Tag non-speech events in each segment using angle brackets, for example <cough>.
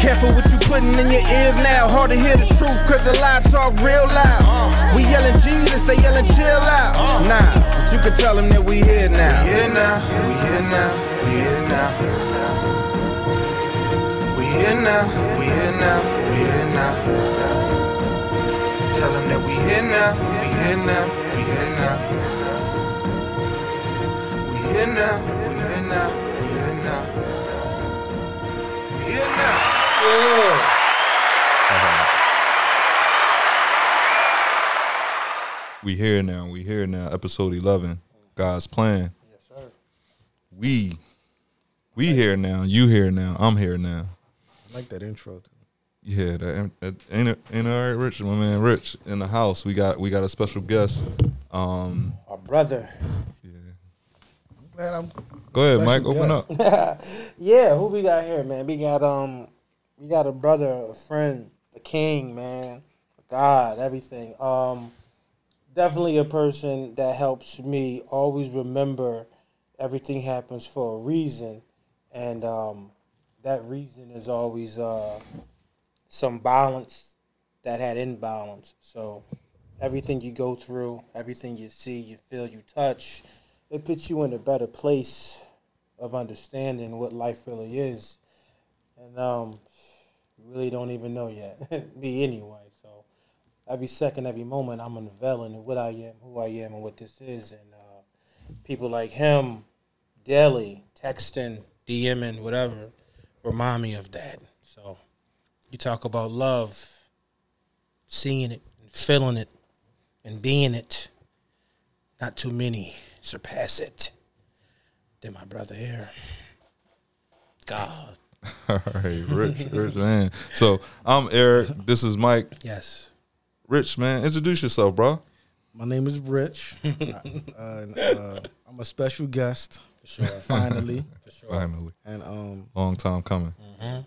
Careful what you putting in your ears now. Hard to hear the truth, cause the lie talk real loud. We yelling Jesus, they yelling chill out. Nah, but you can tell them that we here now. We here now, we here now, we here now. We here now, we here now, we here now. Tell them that we here now, we here now, we here now. We here now, we here now, we here now. We here now. We here now. We here now. Episode eleven. God's plan. Yes, sir. We. We here now. You here now. I'm here now. I like that intro. Too. Yeah, that, that ain't it, ain't all right, Rich, my man, Rich in the house. We got we got a special guest. Um, Our brother. yeah. I'm glad I'm. Go ahead, Mike. Open guest. up. <laughs> Yeah, who we got here, man? We got um, we got a brother, a friend, the king, man, God, everything. Um, definitely a person that helps me always remember everything happens for a reason, and um, that reason is always uh, some balance that had imbalance. So everything you go through, everything you see, you feel, you touch, it puts you in a better place of understanding what life really is. And um, really don't even know yet. <laughs> Me anyway. So every second, every moment, I'm unveiling what I am, who I am, and what this is. And uh, people like him, daily, texting, DMing, whatever, remind me of that. So you talk about love, seeing it, and feeling it, and being it. Not too many surpass it. Then my brother here. God. <laughs> All right, Rich, Rich, man. So I'm Eric. This is Mike. Yes. Rich, man. Introduce yourself, bro. My name is Rich. <laughs> uh, and, uh, I'm a special guest, For sure. finally, <laughs> For sure. Finally, and um, long time coming. and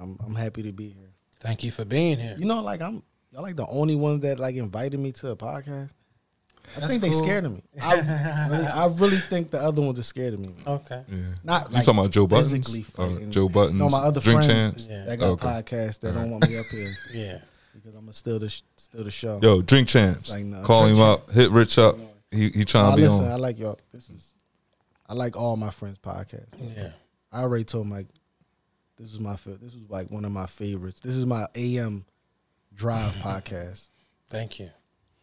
I'm I'm happy to be here. Thank you for being here. You know, like I'm y'all like the only ones that like invited me to a podcast. I That's think they cool. scared of me. <laughs> I really, I really think the other ones are scared of me. Okay. Yeah. Not You like talking about Joe Buttons? physically oh, fighting. Joe Buttons? No, my other Drink friends Champs? Yeah. that got Okay. podcasts that don't want me up here <laughs> Yeah. because I'm still the sh- still the show. Yo, Drink Champs. Like, nah, Call Drink him up. Hit Rich up. He he Nah, trying to be listen, I on. like y'all. This is I like all my friends' podcasts. Yeah. I already told Mike this was my fa- this was like one of my favorites. This is my AM drive <laughs> podcast. Thank you.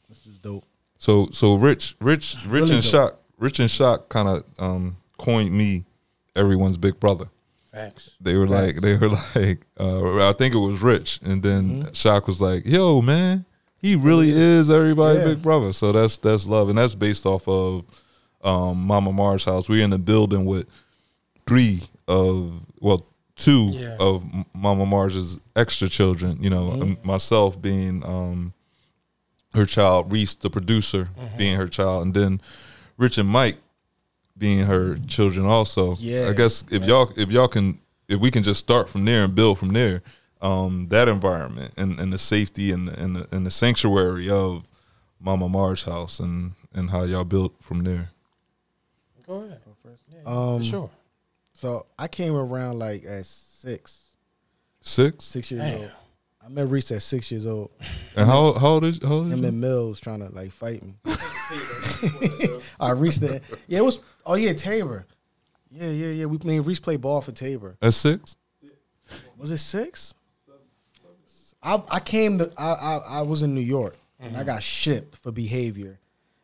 This is dope. So so Rich Rich Rich Really and dope. Shock Rich and Shock kind of um, coined me everyone's big brother. Facts. They were like they were <laughs> like uh, I think it was Rich, and then Mm-hmm. Shock was like, "Yo, man, he really is everybody's Yeah. big brother." So that's that's love, and that's based off of um, Mama Mars house. We're in the building with three of well two Yeah. of Mama Mars's extra children. You know, Mm-hmm. myself being um, her child, Reese the producer Mm-hmm. being her child, and then Rich and Mike being her children also. Yeah. I guess if y'all if y'all can if we can just start from there and build from there, um, that environment and, and the safety and the, and the and the sanctuary of Mama Mars house and and how y'all built from there. Go ahead. Yeah, Um, sure. So I came around like at six, Six. six years Damn. old. I met Reese at six years old. And how how old is how old is Him you? and Mills trying to like fight me. <laughs> <laughs> I reached that. yeah. It was oh yeah Tabor. Yeah yeah yeah. We me and Reese played ball for Tabor. At six? Was it six? I I came to I I, I was in New York and I mm-hmm. got shipped for behavior,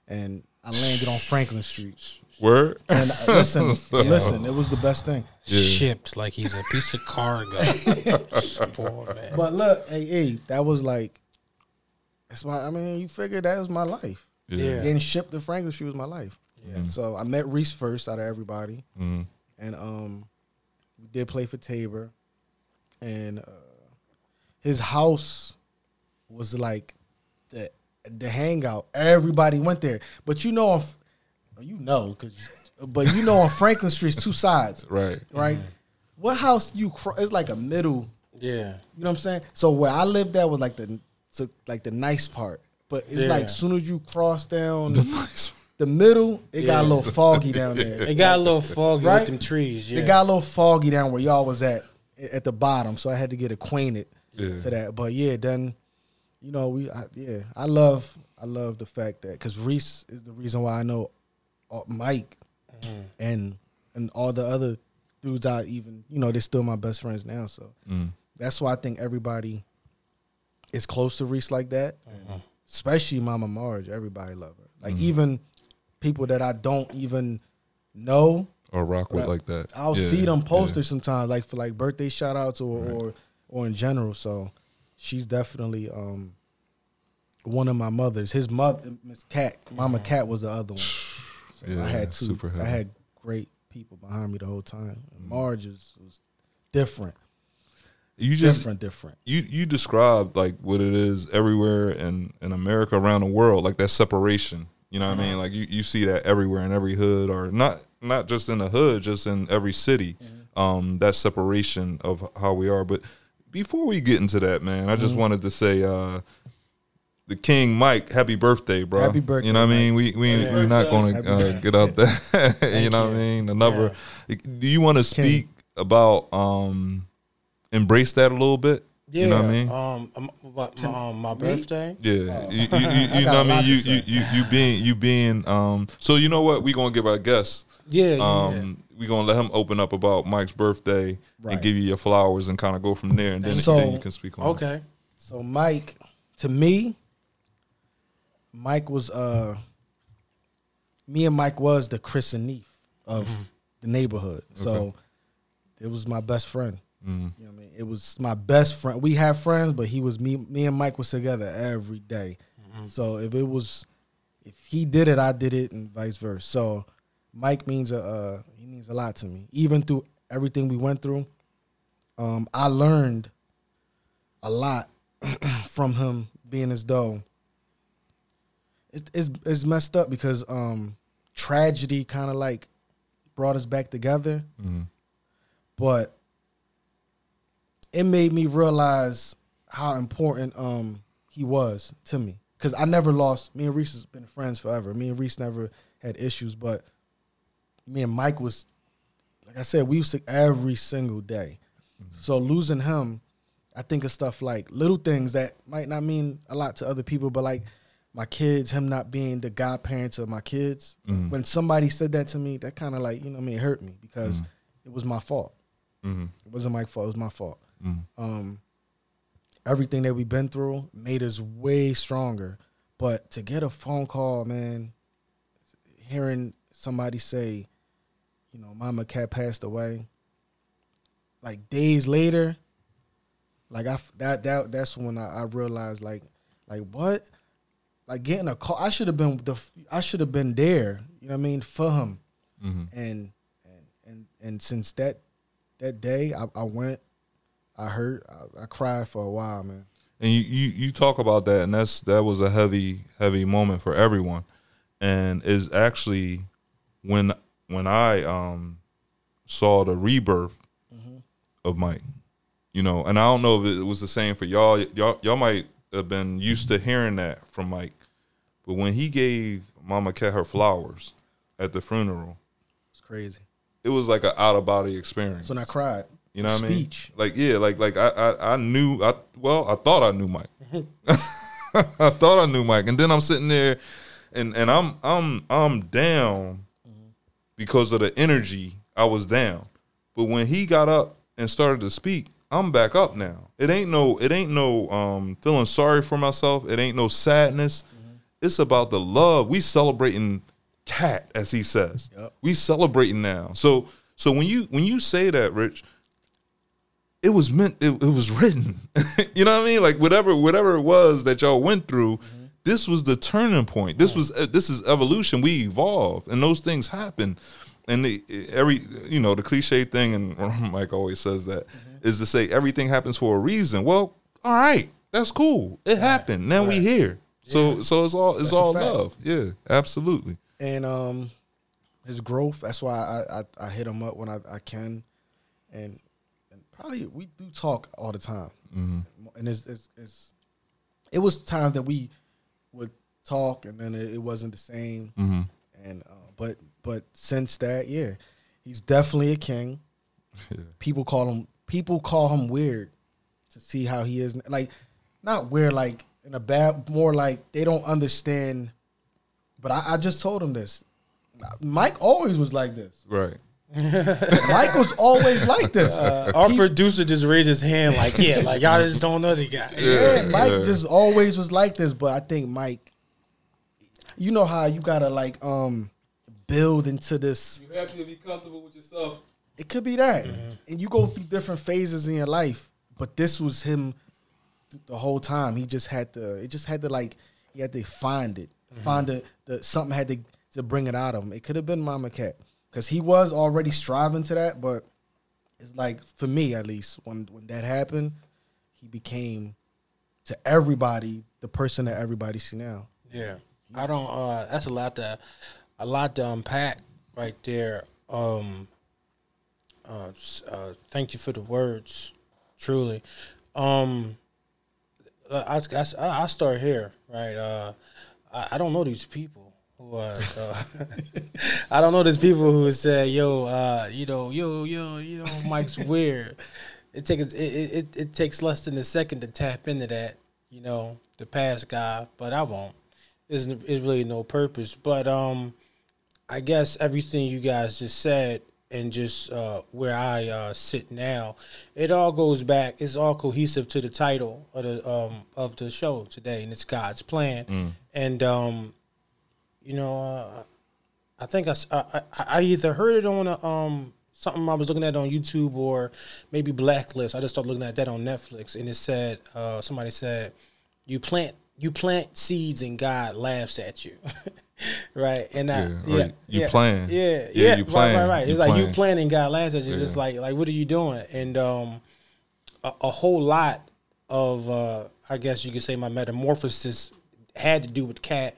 and I landed on Franklin Street. Word? And uh, listen, <laughs> listen, it was the best thing. Shipped like he's a piece of cargo. Boy, <laughs> man. But look, hey, hey, that was like, it's my. I mean, you figure that was my life. Yeah. Getting shipped to Franklin Street was my life. Yeah. So I met Reese first out of everybody, Mhm. and um, we did play for Tabor, and uh, his house was like the the hangout. Everybody went there, but you know, on, F- you know, cause, but you know, on Franklin Street's two sides, <laughs> Right. right? What house you? Cro- it's like a middle. Yeah. You know what I'm saying? So where I lived at was like the so like the nice part, but it's Yeah. like soon as you cross down the, middle, it got a little foggy down <laughs> there. It got a little foggy Right? with them trees. Yeah. It got a little foggy down where y'all was at, at the bottom, so I had to get acquainted Yeah. to that. But yeah, then you know we I, yeah I love I love the fact that because Reese is the reason why I know uh, Mike and and all the other dudes I even you know they're still my best friends now. So Mm. that's why I think everybody is close to Reese like that, and especially Mama Marge. Everybody love her. Like even people that I don't even know, Or rock with Right. like that. I'll Yeah, see them yeah. posters sometimes, like for like birthday shout outs or, or or in general. So she's definitely um one of my mothers. His mother, Miss Cat, Mama Cat was the other one. So Yeah, I had two. I had great people behind me the whole time. And Marge was, was different, You just different, different. you you described like what it is everywhere in in America around the world, like that separation. You know what I mean? Like you, you see that everywhere in every hood, or not not just in the hood, just in every city. Um, that separation of how we are. But before we get into that, man, I just wanted to say, uh, the King Mike, happy birthday, bro. Happy birthday, You know what I mean? We we Happy we're not going to uh, get out there. <laughs> you know what I mean? Another. Do you want to speak about um, embrace that a little bit? Yeah. You know what I mean? Um, um, what, my, um, my birthday. Yeah, you, <laughs> you, you, you know what I mean. You, you, you, you being, you being. Um, so you know what? we're gonna give our guests. Yeah, yeah. Um, we gonna let him open up about Mike's birthday and give you your flowers and kind of go from there, and then, So- then you can speak on. it. okay. So Mike, to me, Mike was uh me and Mike was the Chris and Neef of the neighborhood. So it was my best friend. Mhm. You know what I mean? It was my best friend. We had friends, but he was me me and Mike was together every day. So if it was if he did it, I did it and vice versa. So Mike means a uh, he means a lot to me. Even through everything we went through, um, I learned a lot <clears throat> from him being as though it's it's, it's messed up because um, tragedy kind of like brought us back together, Mhm. but it made me realize how important um, he was to me because I never lost. Me and Reese has been friends forever. Me and Reese never had issues, but me and Mike was like I said, we was sick every single day. So losing him, I think of stuff like little things that might not mean a lot to other people, but like my kids, him not being the godparents of my kids. When somebody said that to me, that kind of like you know what I mean, it hurt me because it was my fault. Mhm. It wasn't my fault. It was my fault. Mhm. Um, everything that we've been through made us way stronger. But to get a phone call, man, hearing somebody say, you know, Mama Cat passed away, like days later, like I that that that's when I, I realized like like what like getting a call I should have been the I should have been there you know what I mean for him. Mhm. and and and and since that that day I, I went I hurt I, I cried for a while man. And you, you you talk about that, and that's that was a heavy heavy moment for everyone, and is actually when when I um saw the rebirth of Mike, you know, and I don't know if it was the same for y'all. Y'all y'all might have been used to hearing that from Mike, but when he gave Mama Cat her flowers at the funeral, it's crazy it was like an out of body experience. so when I cried You know what I mean? speech Like yeah, like like I, I I knew I well I thought I knew Mike. <laughs> I thought I knew Mike, and then I'm sitting there, and and I'm I'm I'm down because of the energy I was down. But when he got up and started to speak, I'm back up now. It ain't no it ain't no um feeling sorry for myself. It ain't no sadness. It's about the love. We celebrating cat, as he says. Yep. We celebrating now. So so when you when you say that, Rich, it was meant it, it was written. <laughs> You know what i mean? Like whatever whatever it was that y'all went through this was the turning point. This was uh, this is evolution. We evolve and those things happen. And the, every you know the cliche thing and <laughs> mike always says that is to say everything happens for a reason. Well all right. That's cool. It happened. Now we here so so it's all it's That's all love. Yeah absolutely. And um his growth. That's why I I, I hit him up when I, I can. And and probably we do talk all the time. And it's, it's it's it was times that we would talk and then it, it wasn't the same. Mm-hmm. and uh, but but since that yeah he's definitely a king. <laughs> Yeah. People call him people call him weird to see how he is. Like, not weird, like in a bad, more like they don't understand. But I, I just told him this. Mike always was like this. Right. <laughs> Mike was always like this. Uh, our He- producer just raised his hand like, yeah, like y'all just don't know the guy. Yeah, Mike yeah. just always was like this, but I think Mike, you know how you gotta like um build into this. You have to be comfortable with yourself. It could be that, Mm-hmm. and you go through different phases in your life, but this was him th- the whole time. He just had to. It just had to like he had to find it, Mm-hmm. find it. The something had to to bring it out of him. It could have been Mama Cat because he was already striving to that, but it's like for me at least when when that happened, he became to everybody the person that everybody see now. Yeah, I don't. Uh, that's a lot to, a lot to unpack right there. Um, uh, uh, thank you for the words, truly. Um, I, I, I start here, right? Uh, I, I don't know these people who uh, uh <laughs> I don't know these people who say, "Yo, uh, you know, yo, yo, you know, Mike's <laughs> weird." It takes it, it it takes less than a second to tap into that, you know, the past guy, but I won't. There's, n- there's really no purpose. But um, I guess everything you guys just said and just uh, where I uh, sit now, it all goes back. It's all cohesive to the title of the um, of the show today, and it's God's plan. And um, you know, uh, I think I I either heard it on a, um something I was looking at on YouTube or maybe Blacklist. I just started looking at that on Netflix, and it said uh, somebody said you plant you plant seeds and God laughs at you, <laughs> right? And I, Yeah, yeah, you yeah, plan. yeah, Yeah, yeah, you right, plan. right, right. You It's like you plan. planning, God laughs at you. Just Yeah. like like what are you doing? And um, a, a whole lot of uh, I guess you could say my metamorphosis had to do with cat,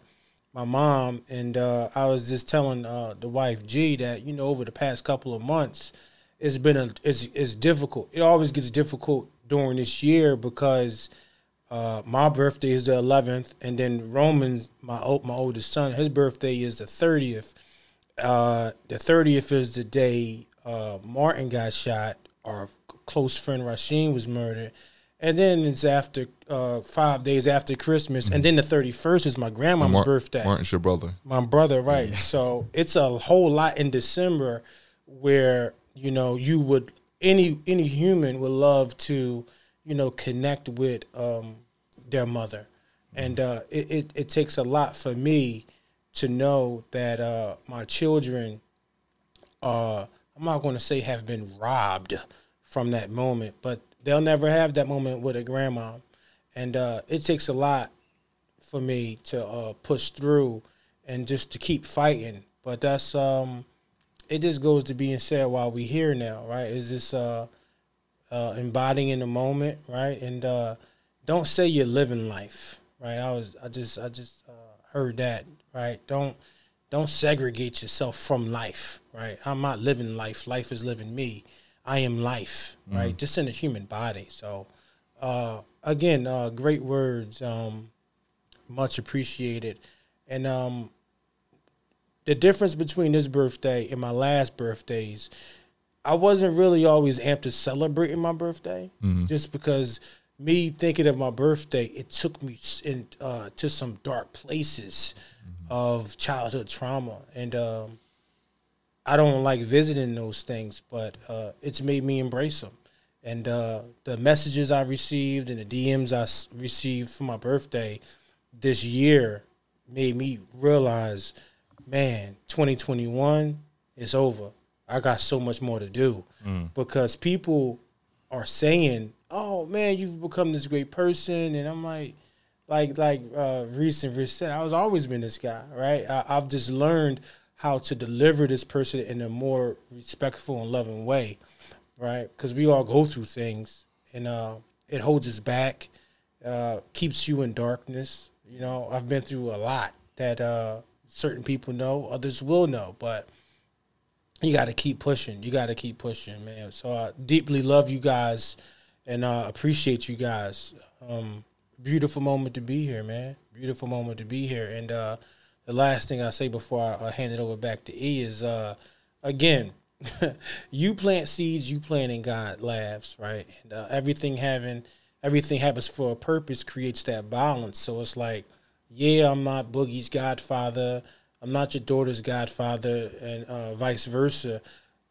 my mom, and uh, I was just telling uh, the wife G that you know over the past couple of months, it's been a it's it's difficult. It always gets difficult during this year because. Uh, my birthday is the 11th, and then Roman's my my oldest son. His birthday is the 30th. Uh, the 30th is the day uh, Martin got shot. Our close friend Rasheen was murdered, and then it's after uh, five days after Christmas, and then the 31st is my grandma's Mar- birthday. Martin's your brother. My brother, right. So it's a whole lot in December where, you know, you would any any human would love to, you know, connect with um their mother. And uh it, it, it takes a lot for me to know that uh my children uh I'm not gonna say have been robbed from that moment, but they'll never have that moment with a grandma. And uh it takes a lot for me to uh, push through and just to keep fighting. But that's um, it just goes to being said while we here now, right? Is this uh, uh, embodying in the moment, right? And uh, don't say you're living life, right? I was I just I just uh, heard that, right? Don't don't segregate yourself from life, right? I'm not living life. Life is living me. I am life, right? Just in a human body. So uh, again, uh, great words. Um, much appreciated. And um, the difference between this birthday and my last birthdays, I wasn't really always amped to celebrating my birthday, just because me thinking of my birthday, it took me in, uh, to some dark places of childhood trauma, and um, I don't like visiting those things, but uh, it's made me embrace them. And uh, the messages I received and the DMs I s- received for my birthday this year made me realize, man, 2021 is over. I got so much more to do because people are saying, "Oh man, you've become this great person," and I'm like, like like uh, Reese and said, I was always been this guy, right? I, I've just learned how to deliver this person in a more respectful and loving way, right? Because we all go through things, and uh, it holds us back, uh, keeps you in darkness. You know, I've been through a lot that uh, certain people know, others will know, but you got to keep pushing. You got to keep pushing, man. So I deeply love you guys and uh, appreciate you guys. Um, beautiful moment to be here, man. Beautiful moment to be here. And uh, the last thing I say before I, I hand it over back to E is, uh, again, <laughs> you plant seeds, you plant, and God laughs, right? And uh, everything having everything happens for a purpose creates that balance. So it's like, yeah, I'm not Boogie's godfather, I'm not your daughter's godfather, and uh, vice versa,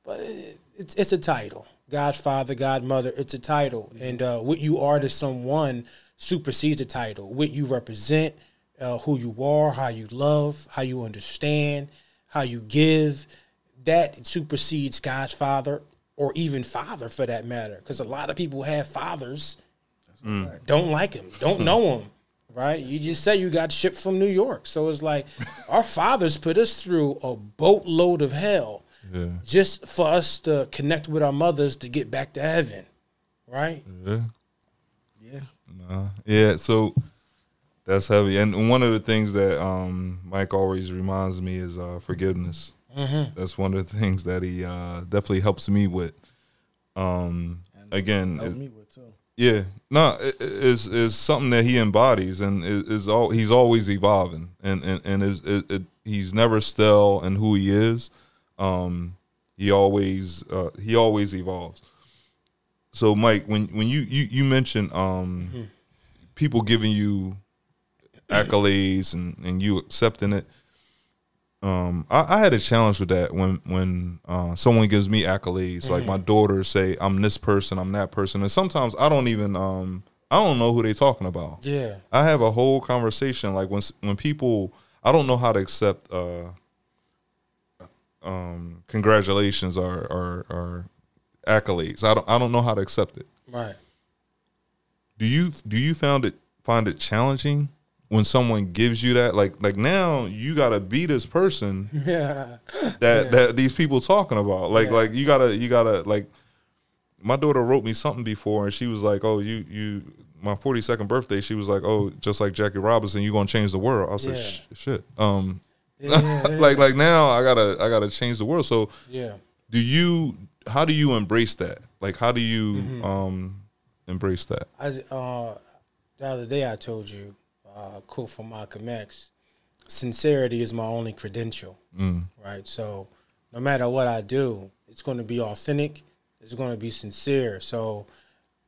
but it, it's it's a title. Godfather, Godmother, it's a title, and uh, what you are to someone supersedes the title. What you represent, uh, who you are, how you love, how you understand, how you give, that supersedes God's father or even father for that matter. Because a lot of people have fathers, don't like him, don't <laughs> know him, right? You just say you got shipped from New York. So it's like <laughs> our fathers put us through a boatload of hell Yeah. just for us to connect with our mothers to get back to heaven, right? Yeah. Yeah. Nah. Yeah. So that's heavy. And one of the things that um, Mike always reminds me is uh, forgiveness. That's one of the things that he uh, definitely helps me with. Um, again, Help it- me with too. yeah, no, it, is is something that he embodies, and is, is all he's always evolving, and and and is it, it, he's never still in who he is. Um, he always uh, he always evolves. So, Mike, when when you you you mentioned um, people giving you accolades and and you accepting it. Um, I, I had a challenge with that when when uh, someone gives me accolades, like my daughters say I'm this person, I'm that person, and sometimes I don't even um I don't know who they're talking about. Yeah. I have a whole conversation like when when people I don't know how to accept uh um congratulations or or, or accolades. I don't I don't know how to accept it. Right. Do you do you found it find it challenging when someone gives you that like like now you got to be this person <laughs> Yeah. that that these people talking about. Like Yeah. like you gotta you gotta like. My daughter wrote me something before, and she was like, "Oh, you you." My forty second birthday, she was like, "Oh, just like Jackie Robinson, you're gonna change the world." I said, Yeah. "Shit." Um, <laughs> Yeah, yeah, yeah. like like now, I gotta I gotta change the world. So, yeah. do you? How do you embrace that? Like, how do you Mm-hmm. um embrace that? I uh, the other day I told you uh, quote from Malcolm X: "Sincerity is my only credential." Right. So no matter what I do, it's going to be authentic. It's going to be sincere. So,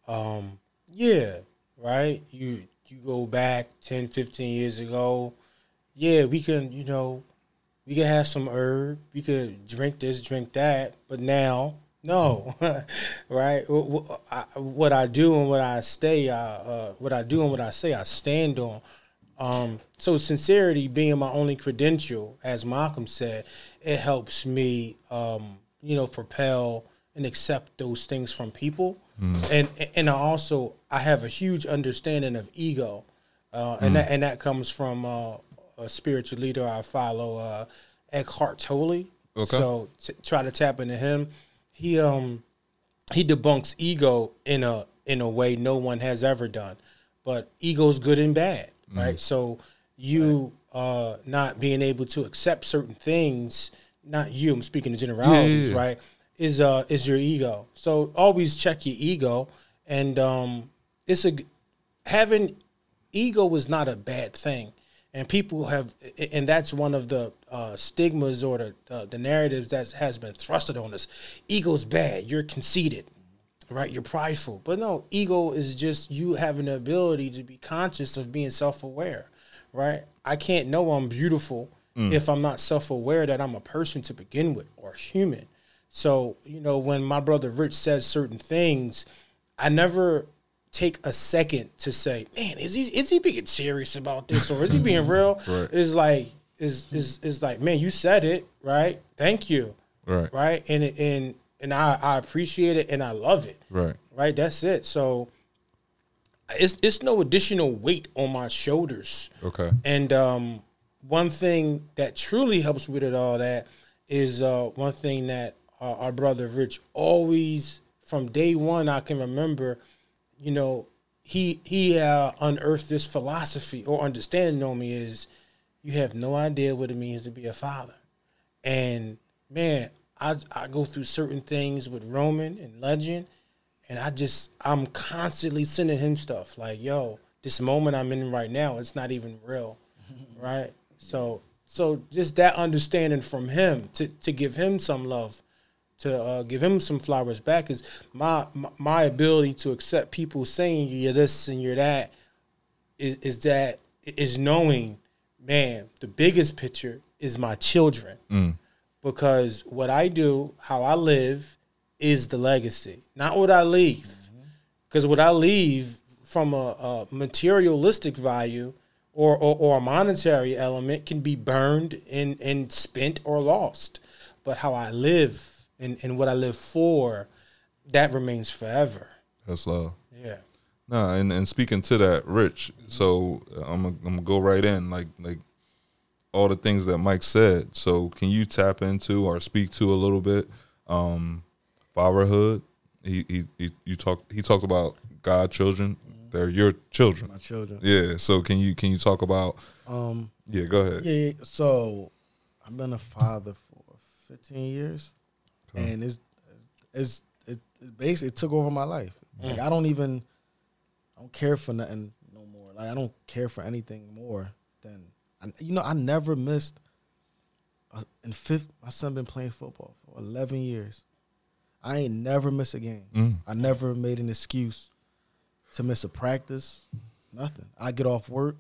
um, yeah, right. You you go back 10, 15 years ago. Yeah, we can. You know, we can have some herb. We could drink this, drink that. But now, no, <laughs> right? Wh- wh- I- What I do and what I stay, I, uh, what I do and what I say, I stand on. Um, so sincerity being my only credential, as Malcolm said, it helps me, um, you know, propel and accept those things from people. And and I also I have a huge understanding of ego, uh, and that and that comes from uh, a spiritual leader I follow, uh, Eckhart Tolle. Okay. So t- try to tap into him. He um he debunks ego in a in a way no one has ever done. But ego's good and bad, right? So you uh not being able to accept certain things, not you, I'm speaking in generalities, yeah. right? Is uh is your ego. So always check your ego and um it's a having ego is not a bad thing and people have and that's one of the uh, stigmas or the, uh, the narratives that has been thrusted on us. Ego's bad. You're conceited right? You're prideful. But no ego is just you having the ability to be conscious of being self-aware right? I can't know i'm beautiful if i'm not self-aware that i'm a person to begin with or human. So you know when my brother rich says certain things i never take a second to say, man, is he is he being serious about this or is he being real? <laughs> Right. It's like is is is like, man, you said it, right? Thank you. Right. Right. And and and I, I appreciate it and I love it. Right. Right. That's it. So it's it's no additional weight on my shoulders. Okay. And um, one thing that truly helps with it all that is uh, one thing that our, our brother Rich always, from day one, I can remember, you know, he he uh, unearthed this philosophy or understanding on me is you have no idea what it means to be a father. And man, I I go through certain things with Roman and Legend, and I just I'm constantly sending him stuff like, yo, this moment I'm in right now, it's not even real, <laughs> right? So so just that understanding from him to to give him some love, to uh, give him some flowers back is my, my my ability to accept people saying you're this and you're that is is that is knowing, man, the biggest picture is my children. Because what I do, how I live, is the legacy, not what I leave. Because what I leave from a, a materialistic value or, or, or a monetary element can be burned and, and spent or lost. But how I live and, and what I live for, that remains forever. That's love. Yeah. Nah, and, and speaking to that, Rich. So I'm gonna, I'm gonna go right in, like like all the things that Mike said. So can you tap into or speak to a little bit um, fatherhood? He he, he you talked he talked about God children. They're your children. My children. Yeah. So can you can you talk about? Um, Yeah. Go ahead. yeah, yeah. So I've been a father for 15 years, and it's it's it, it basically it took over my life. Like I don't even I don't care for nothing no more. Like I don't care for anything more than I, you know. I never missed. uh, In fifth, my son been playing football for 11 years. I ain't never missed a game. Mm. I never made an excuse to miss a practice. Nothing. I get off work.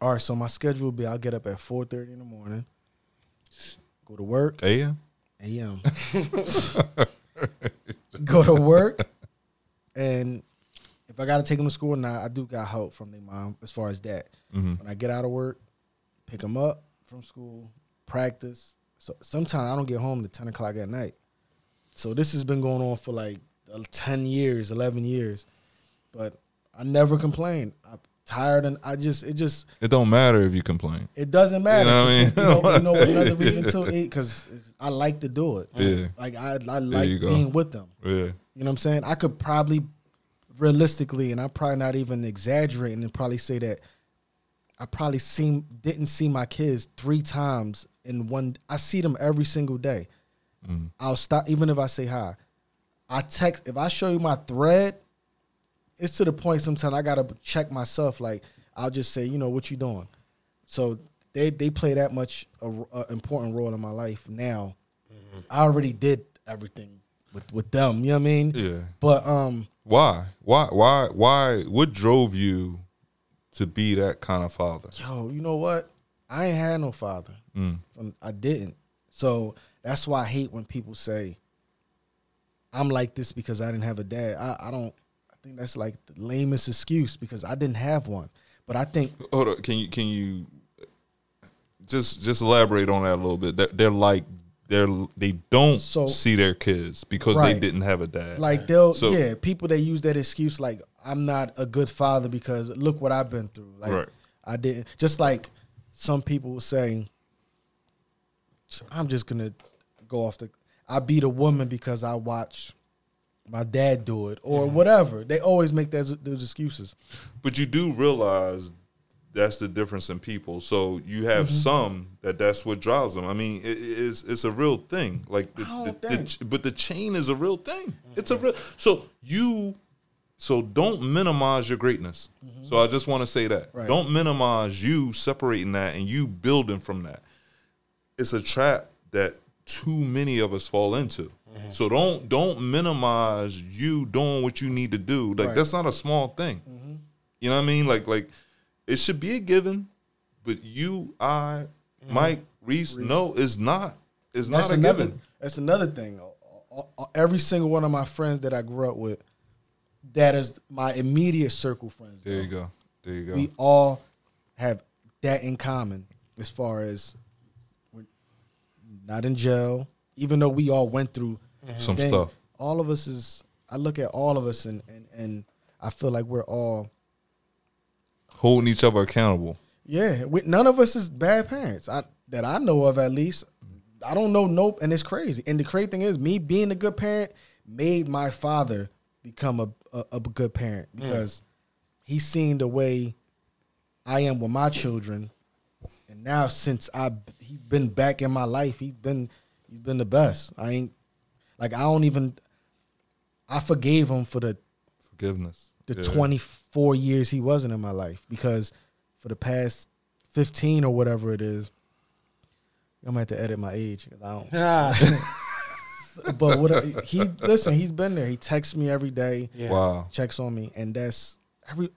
All right, so my schedule will be: I'll get up at 4:30 in the morning, go to work, AM. a.m. <laughs> go to work, and if I got to take them to school or not, I do got help from their mom as far as that. Mm-hmm. When I get out of work, pick them up from school, practice. So sometimes I don't get home to ten o'clock at night. So this has been going on for like uh, ten years, eleven years, but I never complain. I'm tired, and I just it just It don't matter if you complain. it doesn't matter. You know what I mean? You know, you know another reason <laughs> too, because I like to do it. Yeah. Like I, I like being with them. Yeah. You know what I'm saying? I could probably, realistically, and I'm probably not even exaggerating, and probably say that I probably seen didn't see my kids three times in one. I see them every single day. Mm. I'll stop even if I say hi. I text if I show you my thread. It's to the point sometimes I gotta check myself. Like I'll just say, you know, what you doing. So they they play that much a, a important role in my life now. I already did everything with with them. You know what I mean? Yeah. But um, Why? Why? Why? Why? What drove you to be that kind of father? yo, you know what? I ain't had no father. From, I didn't. So that's why I hate when people say I'm like this because I didn't have a dad. I, I don't. I think that's like the lamest excuse because I didn't have one. But I think Hold on. Can you can you just just elaborate on that a little bit? They're, they're like they're they don't So- see their kids because they didn't have a dad. like they'll So- yeah people that use that excuse like I'm not a good father because look what I've been through. Like Right. I didn't. Just like some people will say, I'm just gonna go off the. I beat a woman because I watch my dad do it or whatever. They always make those, those excuses. but you do realize that's the difference in people. So you have Mm-hmm. some that that's what drives them. I mean, it, it's it's a real thing. Like, the, I don't the- the think. ch- but the chain is a real thing. It's a real. So you, so don't minimize your greatness. So I just want to say that. Mm-hmm. Right. Don't minimize you separating that and you building from that. It's a trap that too many of us fall into. Mm-hmm. So don't don't minimize you doing what you need to do. Like Right. Mm-hmm. that's not a small thing. You know what I mean? Like like it should be a given, but you, I, Mike, Reese, no, it's not. It's not a another. given. That's another thing. Uh, uh, Every single one of my friends that I grew up with, that is my immediate circle friends. There you go. There you go. we all have that in common as far as we're not in jail, even though we all went through mm-hmm. Some things. stuff. All of us is I look at all of us and and, and I feel like we're all Holding each other accountable. yeah. We, none of us is bad parents. I that I know of at least. I don't know nope, and it's crazy. And the crazy thing is, me being a good parent made my father become a a, a good parent mm. because he's seen the way I am with my children, and now since I he's been back in my life, he's been he's been the best. I ain't like I don't even I forgave him for the Forgiveness. the Yeah. 24 years he wasn't in my life because for the past 15 or whatever it is, I'm gonna have to edit my age 'cause I don't. <laughs> Ah, but what he listen, he's been there. He texts me every day, Yeah. Wow. checks on me, and that's every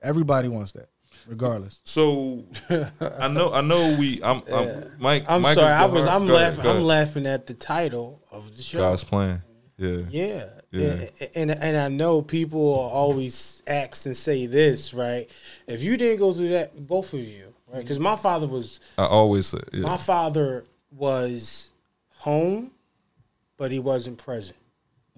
everybody wants that, regardless. So <laughs> I know I know we I'm, I'm Mike I'm Mike sorry. I was. I'm laughing. I'm laughing at the title of the show. God's plan. Yeah. Yeah. Yeah. And, and and I know people will always ask and say this, right? If you didn't go through that, both of you, right? Because my father was I always say yeah. my father was home, but he wasn't present.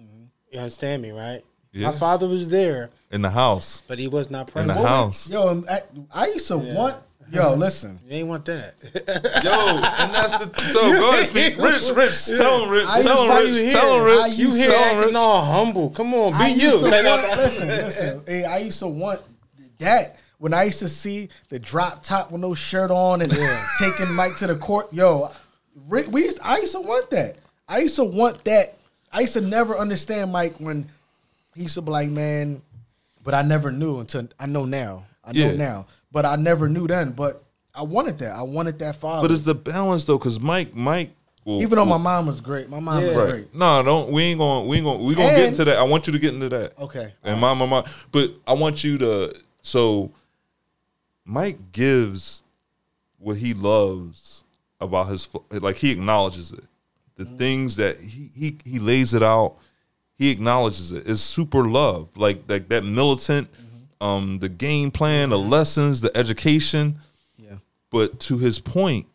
Mm-hmm. You understand me, right? Yeah. My father was there, in the house. but he was not present. In the present. house. Yo, I, I used to want. Yo, <laughs> listen. You ain't want that. <laughs> Yo, and that's the so go ahead, speak. <laughs> Rich, Rich, tell him Rich. I Tell him Rich. here. Tell him I Rich. you here Tell him acting Rich. all humble. Come on, be used you. want- listen, listen. Hey, I used to want that when I used to see the drop top with no shirt on and taking Mike to the court. Yo, Rick, we used, I used to want that. I used to want that. I used to never understand Mike when he used to be like, man, but I never knew until I know now. I know Yeah. now, but I never knew then. But I wanted that. I wanted that father. But it's the balance though, because Mike, Mike, will, Even though my mom was great, my mom was right? great. No, don't. We ain't gonna. We ain't gonna. We gonna get into that. I want you to get into that. Okay. And my mom, but I want you to. So, Mike gives what he loves about his, like he acknowledges it. The mm. things that he he he lays it out. He acknowledges it. It's super love, like like that militant, um, the game plan, the lessons, the education. Yeah. But to his point,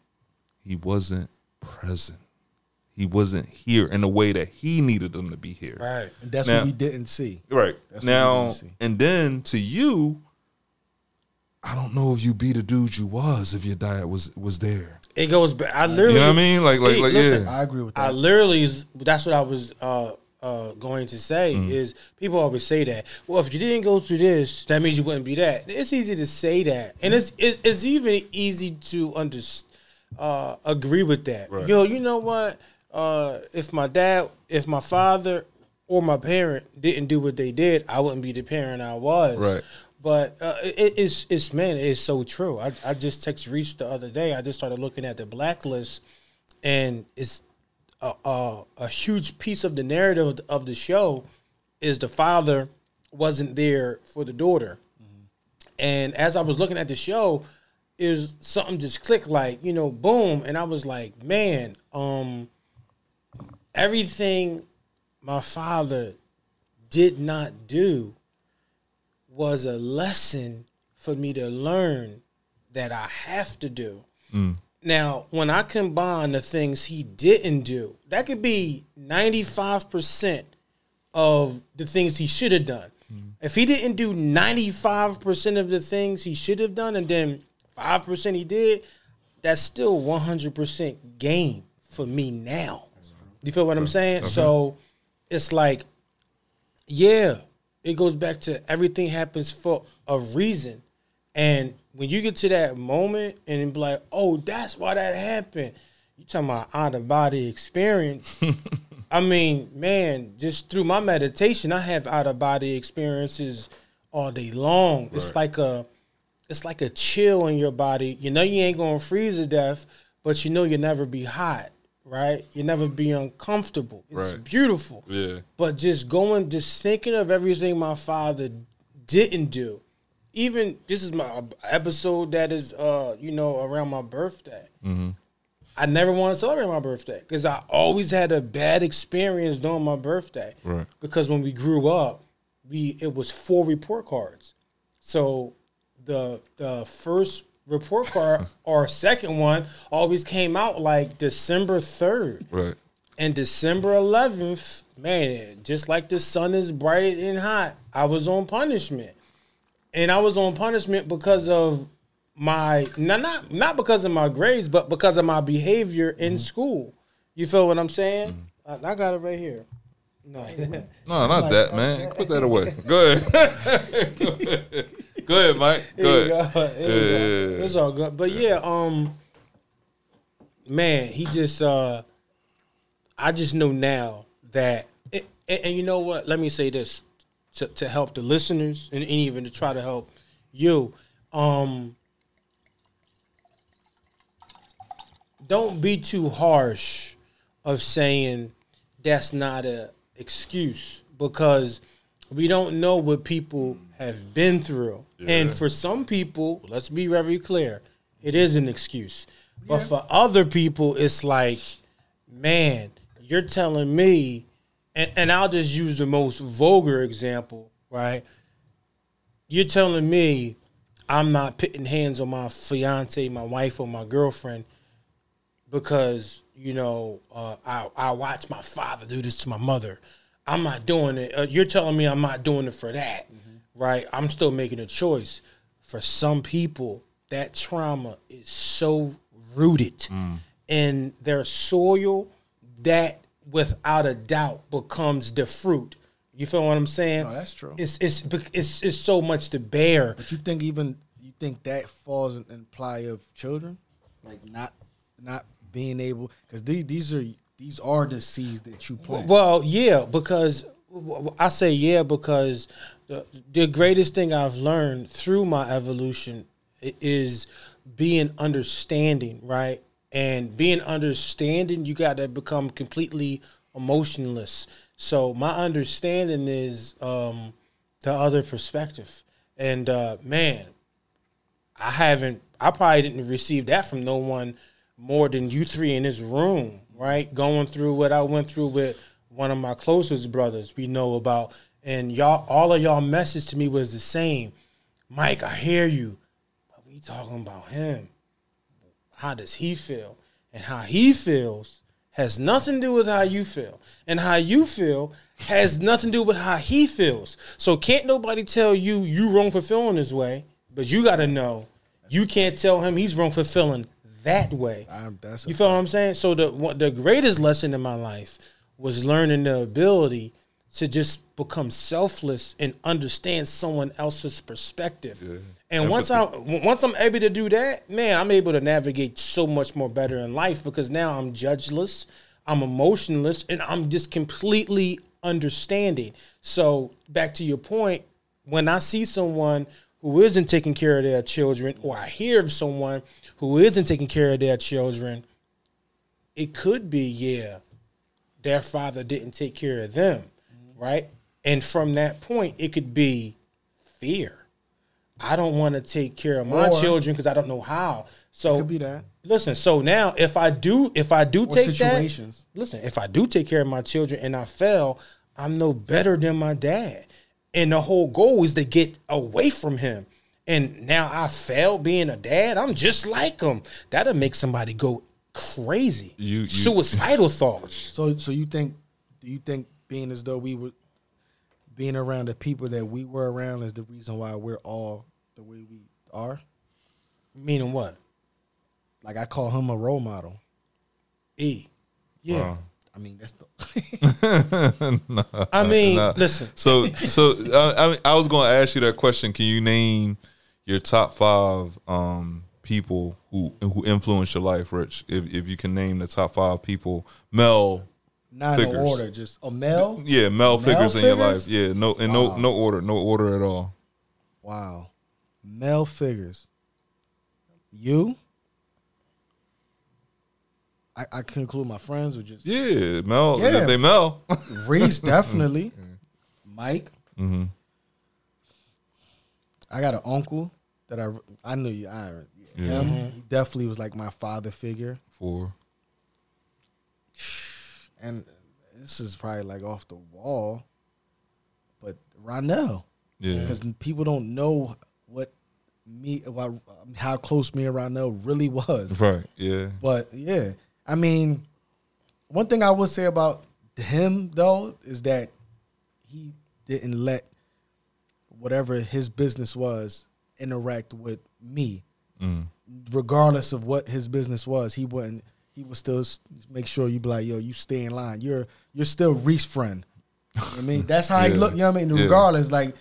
he wasn't present. He wasn't here in the way that he needed them to be here. Right. And that's Now- what we didn't see. Right. That's now, see. and then to you, I don't know if you be the dude you was if your dad was was there. It goes back. I literally. You know what I mean? Like, like, Hey, like, listen, yeah. I agree with that. I literally, that's what I was uh, uh, going to say. Mm. Is people always say that? Well, if you didn't go through this, that means you wouldn't be that. It's easy to say that, and it's it's, it's even easy to under, uh, agree with that. Right. Yo, you know what? Uh, if my dad, if my father or my parent didn't do what they did, I wouldn't be the parent I was. Right. But uh, it, it's it's man, it's so true. I, I just texted Reese the other day. I just started looking at the blacklist, and it's a, a, a huge piece of the narrative of the, show is the father wasn't there for the daughter, and as I was looking at the show, is something just clicked like you know boom, and I was like man, um, everything my father did not do was a lesson for me to learn that I have to do. Now, when I combine the things he didn't do, that could be 95% of the things he should have done. Mm-hmm. If he didn't do 95% of the things he should have done and then 5% he did, that's still 100% gain for me now. You feel what I'm saying? Uh-huh. So it's like yeah, it goes back to everything happens for a reason. And when you get to that moment and then be like, oh, that's why that happened. You talking about out of body experience. <laughs> I mean, man, just through my meditation, I have out of body experiences all day long. It's like a it's like a chill in your body. You know you ain't gonna freeze to death, but you know you'll never be hot, right? You never be uncomfortable. It's Right. beautiful. Yeah. But just going, just thinking of everything my father didn't do. Even this is my episode that is, uh, you know, around my birthday. I never want to celebrate my birthday because I always had a bad experience during my birthday. Right. Because when we grew up, we it was four report cards. So the the first report card <laughs> or second one always came out like December third. Right. And December 11th, man, just like the sun is bright and hot, I was on punishment. And I was on punishment because of my not not not because of my grades, but because of my behavior in school. You feel what I'm saying? I, I got it right here. No. <laughs> No, not that, man. Put that away. <laughs> Go ahead. <laughs> go ahead, Mike. Go ahead. go. Yeah, go. yeah, yeah. It's all good. But yeah, um man, he just uh I just know now that it, and, and you know what? Let me say this to, to help the listeners and, and even to try to help you. Um don't be too harsh of saying that's not a excuse because we don't know what people have been through. And for some people, let's be very clear, it is an excuse. But for other people, it's like, man, you're telling me, and, and I'll just use the most vulgar example, right? You're telling me I'm not putting hands on my fiance, my wife, or my girlfriend because you know uh, I I watched my father do this to my mother. I'm not doing it. Uh, you're telling me I'm not doing it for that, right? I'm still making a choice. For some people, that trauma is so rooted in their soil that, without a doubt, becomes the fruit. You feel what I'm saying? No, that's true. It's it's it's it's so much to bear. But you think even you think that falls in, in play of children, like not not being able because these these are these are the seeds that you plant. Well, yeah, because I say yeah because the, the greatest thing I've learned through my evolution is being understanding, right? And being understanding, you got to become completely emotionless. So my understanding is um, the other perspective, and uh, man, I haven't. I probably didn't receive that from no one more than you three in this room, right? Going through what I went through with one of my closest brothers. We know about, and y'all, all of y'all message to me was the same. Mike, I hear you, but we talking about him. How does he feel? And how he feels has nothing to do with how you feel, and how you feel has nothing to do with how he feels. So can't nobody tell you you wrong for feeling this way, but you got to know you can't tell him he's wrong for feeling that way. I'm, that's You feel what I'm saying? So the one- the greatest lesson in my life was learning the ability to just become selfless and understand someone else's perspective. And once I once I'm able to do that, man, I'm able to navigate so much more better in life because now I'm judgeless, I'm emotionless, and I'm just completely understanding. So back to your point, when I see someone who isn't taking care of their children, or I hear of someone who isn't taking care of their children, it could be, yeah, their father didn't take care of them, right? And from that point, it could be fear. I don't want to take care of my Or- children because I don't know how. So could be that. listen. So now, if I do, if I do Or take situations. that, listen. If I do take care of my children and I fail, I'm no better than my dad. And the whole goal is to get away from him. And now I failed being a dad. I'm just like him. That'll make somebody go crazy. You- you- suicidal thoughts. So so you think do you think being as though we were being around the people that we were around is the reason why we're all the way we are? Meaning what? Like I call him a role model. E. Yeah. Wow. I mean that's the <laughs> I mean, Nah. listen. So, so I, mean, I was going to ask you that question. Can you name your top five um, people who who influenced your life, Rich? If if you can name the top five people, male, not in Figures. order, just a male. yeah, male, figures in your life, yeah, no, in no no order, no order at all. Wow. Male figures. You? I, I can include my friends or just Yeah, Mel. Yeah. they Mel. <laughs> Reese, <laughs> definitely. Mike. Mm-hmm. I got an uncle that I I knew you. I Yeah. him. He definitely was like my father figure. Four. And this is probably like off the wall, but Ronell, Yeah, because people don't know what me about how close me and Ronell really was. right. Yeah, But yeah, I mean, one thing I would say about him though is that he didn't let whatever his business was interact with me, Mm. regardless of what his business was. He wouldn't. He would still make sure you be like, yo, you stay in line. You're you're still Reese friend. You know what I mean, <laughs> that's how he Yeah. look. You know what I mean? Yeah. Regardless, like,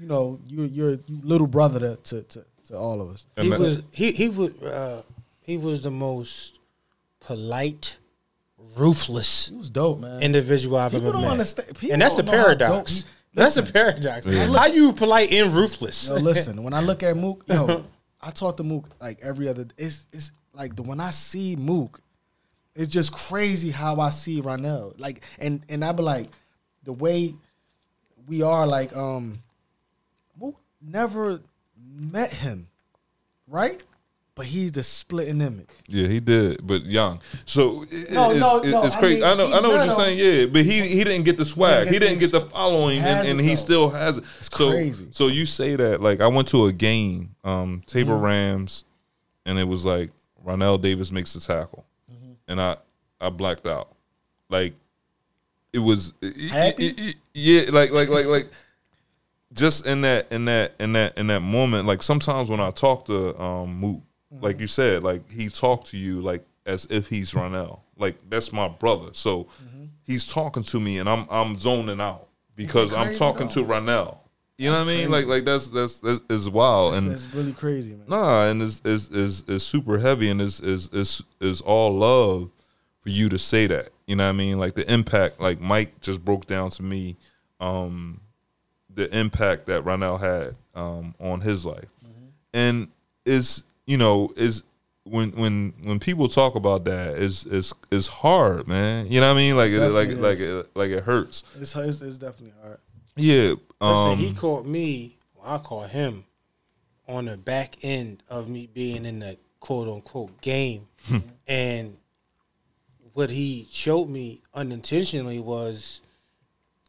you know, you're you're you little brother to to to, to all of us. He was he he was uh, he was the most polite, ruthless He was dope, man. individual I've People ever don't met. understand- people and that's a don't know how paradox. he- <laughs> That's a Listen. paradox. How you polite and ruthless? Yo, listen, when I look at Mook, yo, <laughs> I talk to Mook like every other. It's it's like the when I see Mook, it's just crazy how I see Ronell. Like, and and I be like, the way we are, like, um, Mook never met him, right? But he's the splitting image. Yeah, he did, but young. So it- No, it's, no, it- no, it's I crazy. mean, I know, I know what you're saying. Yeah, but he he didn't get the swag. He didn't get the following, and, and he still has it. so, crazy. So you say that like I went to a game, um, Tabor Mm-hmm. Rams, and it was like Ronell Davis makes the tackle. And I I blacked out. Like it was it- it- it- yeah, like like like like just in that in that in that in that moment, like sometimes when I talk to um Mook, like you said, like he talked to you like as if he's <laughs> Ronell. Like that's my brother. So he's talking to me and I'm I'm zoning out because I'm talking to Ronell. You know what I mean? crazy. Like like that's that's that is wild and It's really crazy, man. Nah, and is is is is super heavy and is is is is all love for you to say that. You know what I mean? Like the impact, like Mike just broke down to me, um, the impact that Ronell had um on his life. And is you know, is when when when people talk about that is is is hard, man. You know what I mean? Like it, like Definitely like it, like it hurts. It's, it's, it's definitely hard. Yeah. Listen, Um he caught me. I caught him on the back end of me being in the quote unquote game, and what he showed me unintentionally was,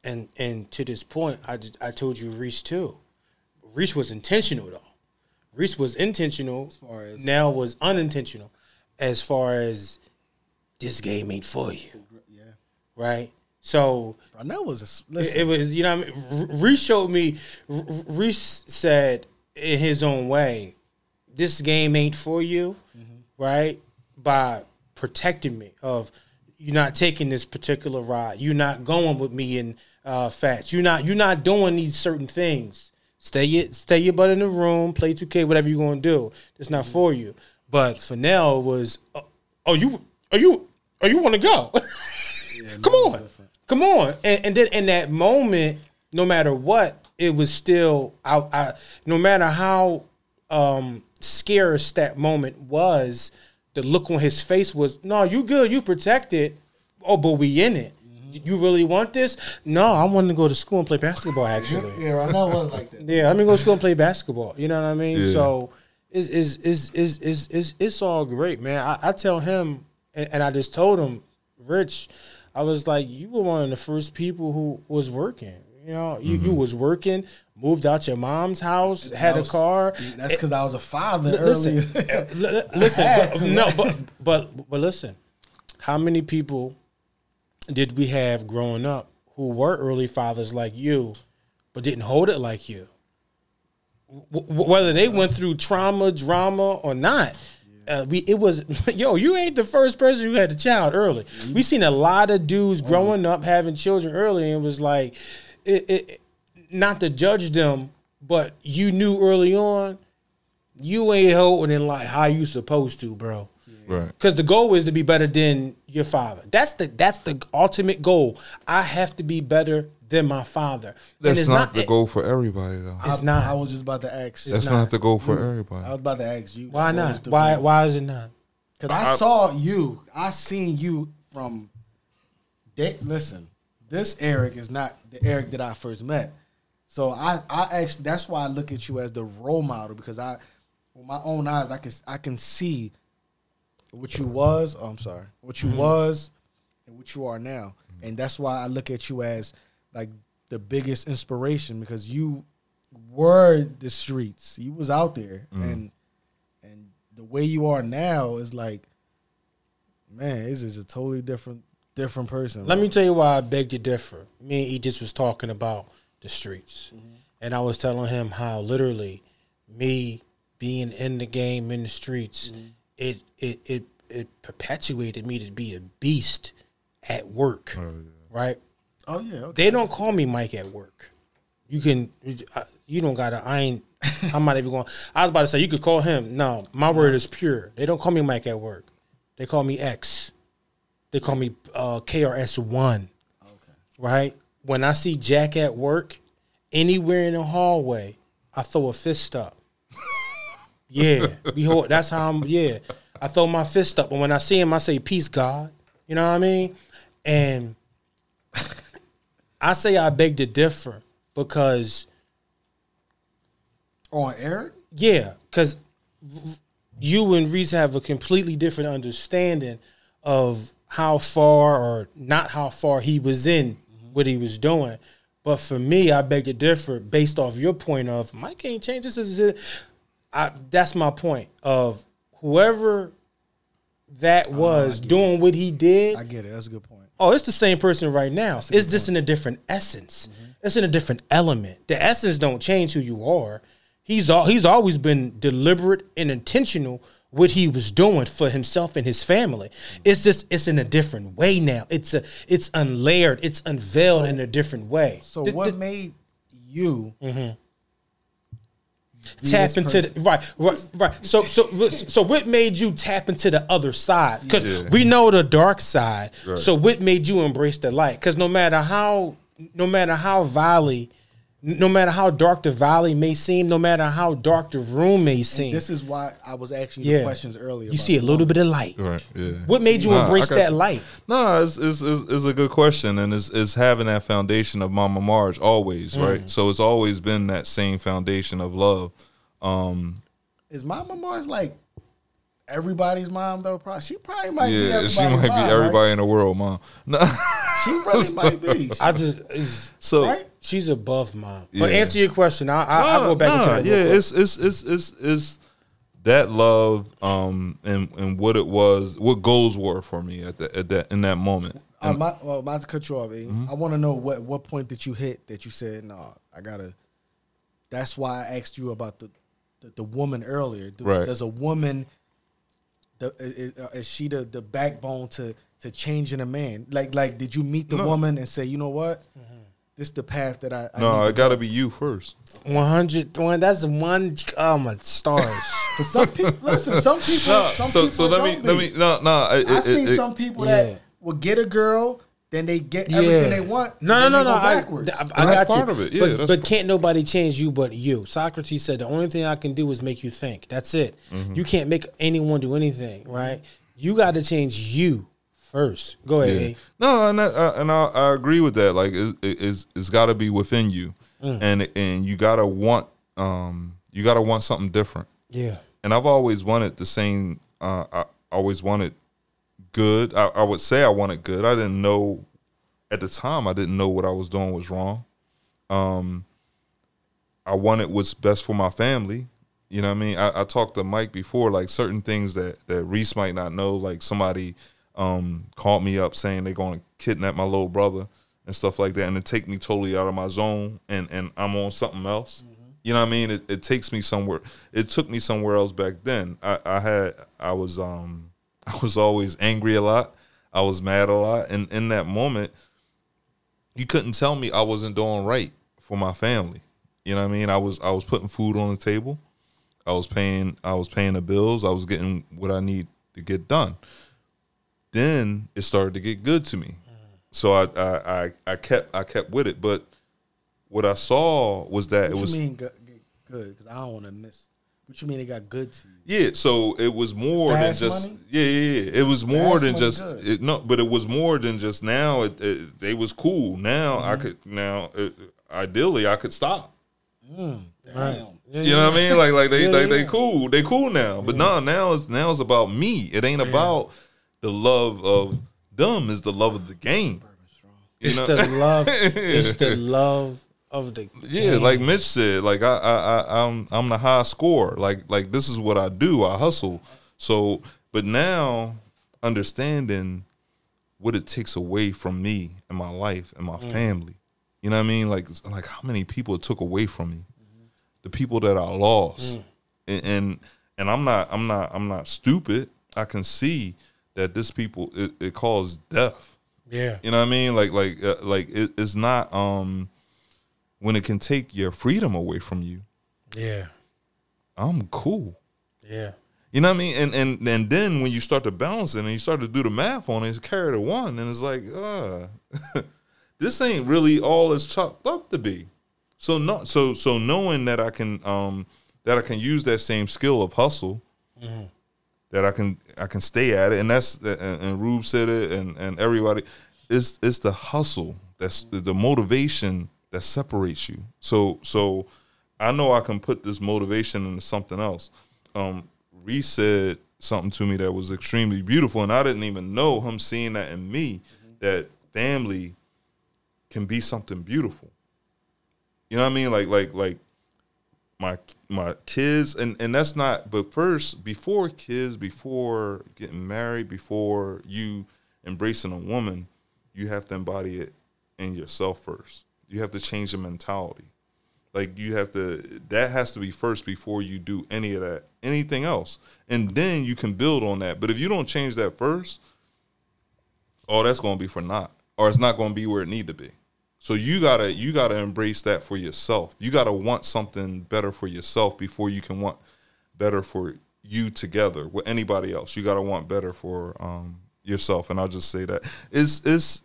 and and to this point, I just, I told you Reese too. Reese was intentional though. Reese was intentional. As far as- now was unintentional, as far as this game ain't for you, Yeah. right? So was a s- it, listen. it was, you know, what I mean, Reese showed me. Reese said in his own way, "This game ain't for you," right? By protecting me of you're not taking this particular ride, You're not going with me in uh, fats, You're not you're not doing these certain things. Stay your stay your butt in the room, play two K, whatever you're gonna do. It's not for you. But Fennell was, uh, oh you, are you, are you want to go? <laughs> Come on, come on. And, and then in that moment, no matter what, it was still I, I no matter how um scarce that moment was, the look on his face was, no, you good, you protected. Oh, but we in it. You really want this? No, I wanted to go to school and play basketball. <laughs> Actually, yeah, Ronell was like that. yeah, let me go to school and play basketball. You know what I mean? Yeah. So it's is is is is is it's all great, man. I, I tell him, and, and I just told him, Rich, I was like, you were one of the first people who was working. You know, you, you was working, moved out your mom's house, had a car. That's because I was a father Listen, early. <laughs> uh, li- li- listen, but, <laughs> no, but but but listen, how many people did we have growing up who were early fathers like you, but didn't hold it like you? W- whether they went through trauma, drama, or not. Uh, we it was <laughs> yo. You ain't the first person who had a child early. We seen a lot of dudes growing up having children early, and it was like, it, it, not to judge them, but you knew early on, you ain't holding it like how you supposed to, bro. right. Because the goal is to be better than your father. That's the that's the ultimate goal. I have to be better than my father. And That's it's not, the goal for everybody though. It's I, not. I was just about to ask. That's not. not the goal for everybody. I was about to ask you. Why not? Why goal? why is it not? Because I, saw you. I seen you from. Dick, listen, this Eric is not the Eric that I first met. So I, I actually that's why I look at you as the role model because I, with my own eyes, I can I can see what you was. Oh, I'm sorry, what Mm-hmm. you was, and what you are now, and that's why I look at you as like the biggest inspiration because you were the streets. You was out there, Mm. and and the way you are now is like, man, this is a totally different different person. Let me tell you why I beg to differ. Me and Edith was talking about the streets, and I was telling him how literally me being in the game in the streets, it it it it perpetuated me to be a beast at work, right? Oh yeah, okay. They don't call me Mike at work. You can, you don't gotta. I ain't. I'm not even going. I was about to say you could call him. No, my word is pure. They don't call me Mike at work. They call me X. They call me uh, KRS One. Okay. Right. When I see Jack at work, anywhere in the hallway, I throw a fist up. <laughs> Yeah, behold, that's how I'm. Yeah, I throw my fist up, and when I see him, I say, "Peace, God." You know what I mean? And I say I beg to differ because On Eric? yeah, because you and Reese have a completely different understanding of how far or not how far he was in what he was doing. But for me, I beg to differ based off your point of Mike can't change this. Is it? I, that's my point of whoever that oh, was doing what he did. I get it. That's a good point. Oh, it's the same person right now. It's just in a different essence. It's in a different element. The essence don't change who you are. He's all he's always been deliberate and intentional what he was doing for himself and his family. It's just it's in a different way now. It's a it's unlayered. It's unveiled in a different way. So what made you be tap this into the, right, right, right. So, so, so, what made you tap into the other side? Because Yeah. we know the dark side. Right. So, what made you embrace the light? Because no matter how, no matter how valley, no matter how dark the valley may seem, no matter how dark the room may seem, This is why I was asking you yeah, the questions earlier. You see a little woman. bit of light. Right. Yeah. What made you Nah, embrace that you. light? No, it's, it's, it's, it's a good question, and it's, it's having that foundation of Mama Marge always, Mm. right? So it's always been that same foundation of love. Um, Is Mama Marge like everybody's mom though? Probably she probably might be yeah, everybody's she might mom, be right? everybody in the world, mom. <laughs> No, She really <laughs> might be. I just, it's, so right? she's above mom. But Yeah. answer your question. I, I, I'll go back Nah, into yeah, it's it's it's it's it's that love, um, and and what it was, what goals were for me at that at that in that moment. Uh, my, well, not to cut you off, E. Mm-hmm. I want to know what what point did you hit that you said no? I gotta. That's why I asked you about the the, the woman earlier. Do- Right. Does a woman, the, is, is she the, the backbone to to changing a man? Like like did you meet the No. woman and say, you know what, this the path that I, I No, it got to be you first. 100, one, that's one, oh my stars. <laughs> For some people, listen. Some people, No, some so people so let me don't let me no no. It, I it- seen it- some people Yeah. that will get a girl, then they get everything they want. No, no, no, no. go I, backwards. I, I That's got you. part of it. Yeah, but that's but can't nobody change you but you. Socrates said the only thing I can do is make you think. That's it. Mm-hmm. You can't make anyone do anything, right? You got to change you first. Go ahead. Yeah. No, and I, I- and I, I agree with that. Like, it's, it's, it's got to be within you, Mm. and and you gotta want um you gotta want something different. Yeah. And I've always wanted the same. Uh, I always wanted good. I, I would say I wanted good. I didn't know at the time. I didn't know what I was doing was wrong. Um, I wanted what's best for my family. You know what I mean? I, I talked to Mike before, like certain things that that Reese might not know. Like somebody um, called me up saying they're going to kidnap my little brother and stuff like that, and it take me totally out of my zone, and and I'm on something else. You know what I mean? It, it takes me somewhere. It took me somewhere else back then. I, I had I was um <laughs> I was always angry a lot. I was mad a lot, and in that moment, you couldn't tell me I wasn't doing right for my family. You know what I mean? I was I was putting food on the table. I was paying I was paying the bills. I was getting what I need to get done. Then it started to get good to me. So I I, I, I kept I kept with it. But what I saw was that What it was you mean good? Good because I don't want to miss. What you mean it got good to you? yeah, so it was more Fast than just money? yeah, yeah, yeah. It was more Fast than just it, no, but it was more than just now. It, it they was cool. Now I Mm-hmm. could now it, ideally I could stop. Right. Yeah, You know what I mean? Like like they Yeah, like they cool. They cool now. But no, now it's now it's about me. It ain't about the love of them. Is the love of the game. You It's know? the love. <laughs> it's the love of the. Game. Yeah, like Mitch said, like I, I, I, I'm, I'm the high scorer. Like, like this is what I do. I hustle. So, but now understanding what it takes away from me and my life and my mm. family. You know what I mean? Like, like how many people it took away from me, the people that I lost, mm. and, and and I'm not, I'm not, I'm not stupid. I can see that this people it, it caused death. Yeah. You know what I mean? Like like uh, like it, it's not um when it can take your freedom away from you. Yeah. I'm cool. Yeah. You know what I mean? And and and then when you start to balance it and you start to do the math on it, it's carry to one, and it's like, uh, <laughs> this ain't really all it's chopped up to be. So no, so so knowing that I can um that I can use that same skill of hustle, that I can I can stay at it, and that's and, and Rube said it, and and everybody, it's it's the hustle that's the motivation that separates you. So so I know I can put this motivation into something else. Um, Reese said something to me that was extremely beautiful, and I didn't even know him seeing that in me. That family can be something beautiful. You know what I mean? Like like like my my kids and and that's not but first before kids before getting married before you embracing a woman you have to embody it in yourself first. You have to change the mentality. Like you have to that has to be first before you do any of that anything else. And then you can build on that. But if you don't change that first oh that's going to be for naught or it's not going to be where it need to be so you gotta you gotta embrace that for yourself. You gotta want something better for yourself before you can want better for you together with anybody else. You gotta want better for um, yourself. And I'll just say that it's it's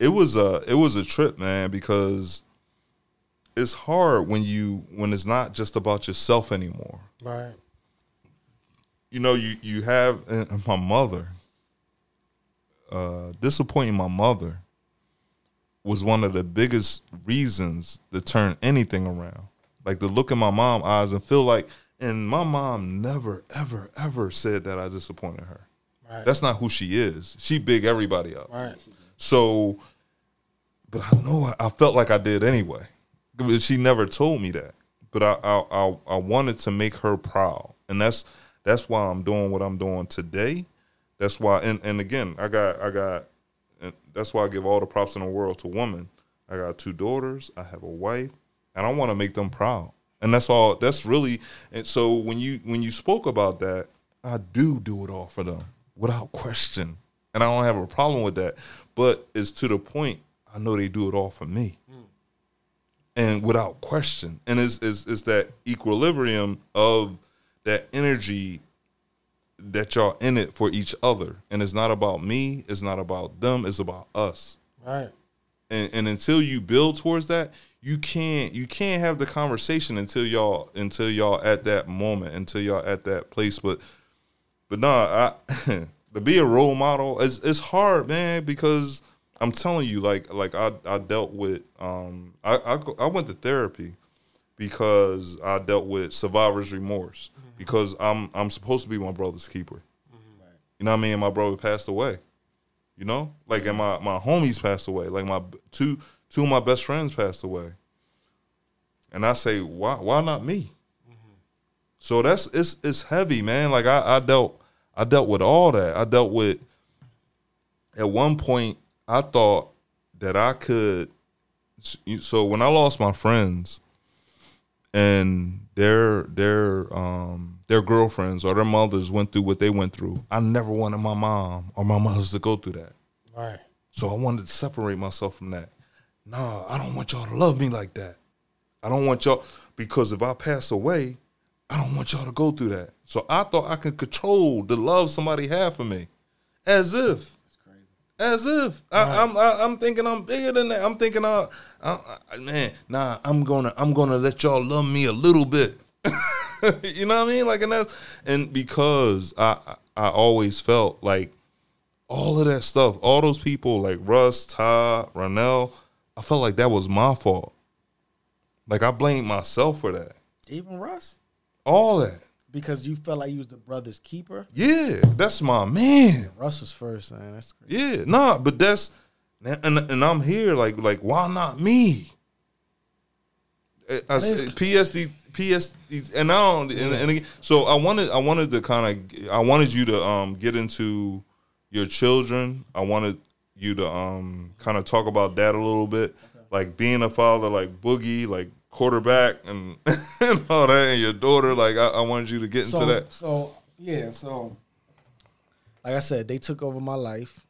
it was a it was a trip, man, because it's hard when you when it's not just about yourself anymore. Right. You know, you you have my mother uh, disappointing my mother was one of the biggest reasons to turn anything around. Like to look in my mom's eyes and feel like, and my mom never, ever, ever said that I disappointed her. Right. That's not who she is. She big everybody up. right. So, but I know I, I felt like I did anyway. But She never told me that, but I, I I I wanted to make her proud, and that's that's why I'm doing what I'm doing today. That's why, and and again, I got I got, and that's why I give all the props in the world to women. I got two daughters. I have a wife, and I want to make them proud. And that's all. That's really. And so when you when you spoke about that, I do do it all for them without question, and I don't have a problem with that. But it's to the point. I know they do it all for me, hmm. and without question. And it's it's, it's that equilibrium of that energy that y'all in it for each other, and it's not about me. It's not about them. It's about us Right. and, and until you build towards that you can't you can't have the conversation until y'all until y'all at that moment until y'all at that place but but nah I, <laughs> to be a role model is it's hard man because i'm telling you like like i, I dealt with um I, I i went to therapy because i dealt with survivor's remorse mm-hmm. because i'm i'm supposed to be my brother's keeper mm-hmm. you know what i mean my brother passed away you know, like and my my homies passed away. Like my two two of my best friends passed away, and I say, why why not me? Mm-hmm. So that's it's it's heavy, man. Like I, I dealt I dealt with all that. I dealt with at one point I thought that I could. So when I lost my friends, and their their um their girlfriends or their mothers went through what they went through. I never wanted my mom or my mothers to go through that. Right. So I wanted to separate myself from that. Nah, I don't want y'all to love me like that. I don't want y'all because if I pass away, I don't want y'all to go through that. So I thought I could control the love somebody had for me, as if, as if I, I'm I, I'm thinking I'm bigger than that. I'm thinking I, I, I man, nah, I'm gonna I'm gonna let y'all love me a little bit. <laughs> you know what I mean? Like and that's and because I I I always felt like all of that stuff, all those people like Russ, Ty, Ronell, I felt like that was my fault. Like I blamed myself for that. Even Russ, All that. Because you felt like you was the brother's keeper. Yeah, that's my man. Russ was first, man. That's crazy. Yeah, nah, but that's and and I'm here like like why not me? I, I PSD PSD and I don't and, and again, so I wanted I wanted to kind of I wanted you to um get into your children. I wanted you to um kind of talk about that a little bit, like being a father, like Boogie, like quarterback, and, <laughs> and all that, and your daughter. Like I, I wanted you to get into that. So yeah, so like I said, they took over my life.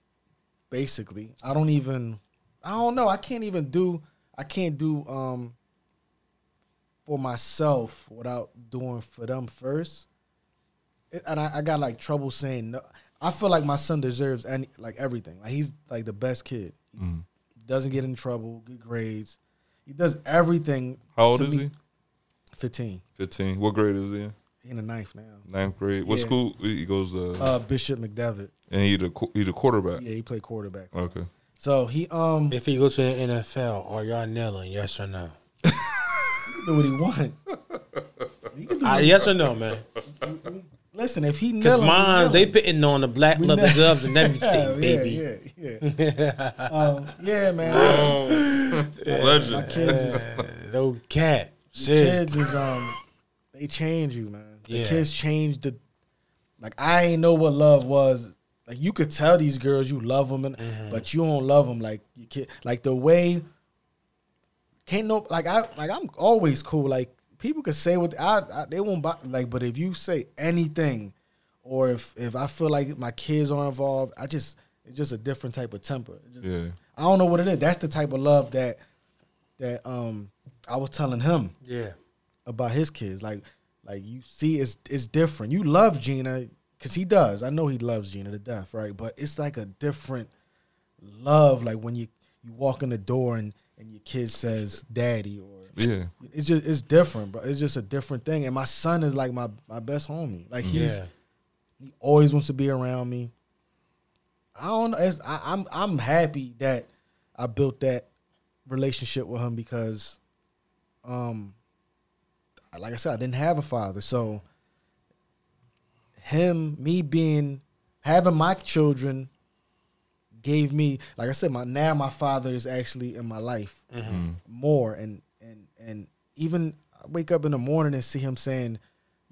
Basically, I don't even. I don't know. I can't even do. I can't do um for myself without doing for them first. It- and I, I got like trouble saying no. I feel like my son deserves any like everything. Like he's like the best kid. Mm. Doesn't get in trouble, good grades. He does everything. How old to is me- he? Fifteen. Fifteen. What grade is he in? He in the ninth now. Ninth grade. What Yeah. school he goes? Uh, Uh, Bishop McDevitt. and he the he the quarterback. Yeah, he played quarterback. Okay. So he um If he go to the NFL, are y'all kneeling? Yes or no? do what he want. He can do Uh, what- yes or no, man? Listen, if he Because kneeling, mine, they kneeling. putting on the black We leather know- gloves and everything, <laughs> yeah, baby. Yeah, yeah, um, yeah, man. <laughs> Oh, My legend. kids is No cat. the kids is um they change you, man. The Yeah. kids change the like I ain't know what love was. Like you could tell these girls you love them, and, Mm-hmm. but you don't love them like you kid. Like the way can't no like I like I'm always cool. Like people could say what I, I they won't buy, like, but if you say anything, or if if I feel like my kids are involved, I just it's just a different type of temper. Just- Yeah. I don't know what it is. That's the type of love that that um I was telling him Yeah. about his kids. Like, like you see, it's it's different. You love Gina because he does. I know he loves Gina to death, right? But it's like a different love. Like when you you walk in the door and and your kid says "daddy" or <laughs> Yeah. it's just it's different, bro. It's just a different thing. And my son is like my my best homie. Like mm-hmm. he's Yeah. he always wants to be around me. I don't know. It's, I, I'm I'm happy that I built that relationship with him because, um, like I said, I didn't have a father, so him, me being having my children gave me, like I said, my now my father is actually in my life mm-hmm. mm. more, and and and even I wake up in the morning and see him saying,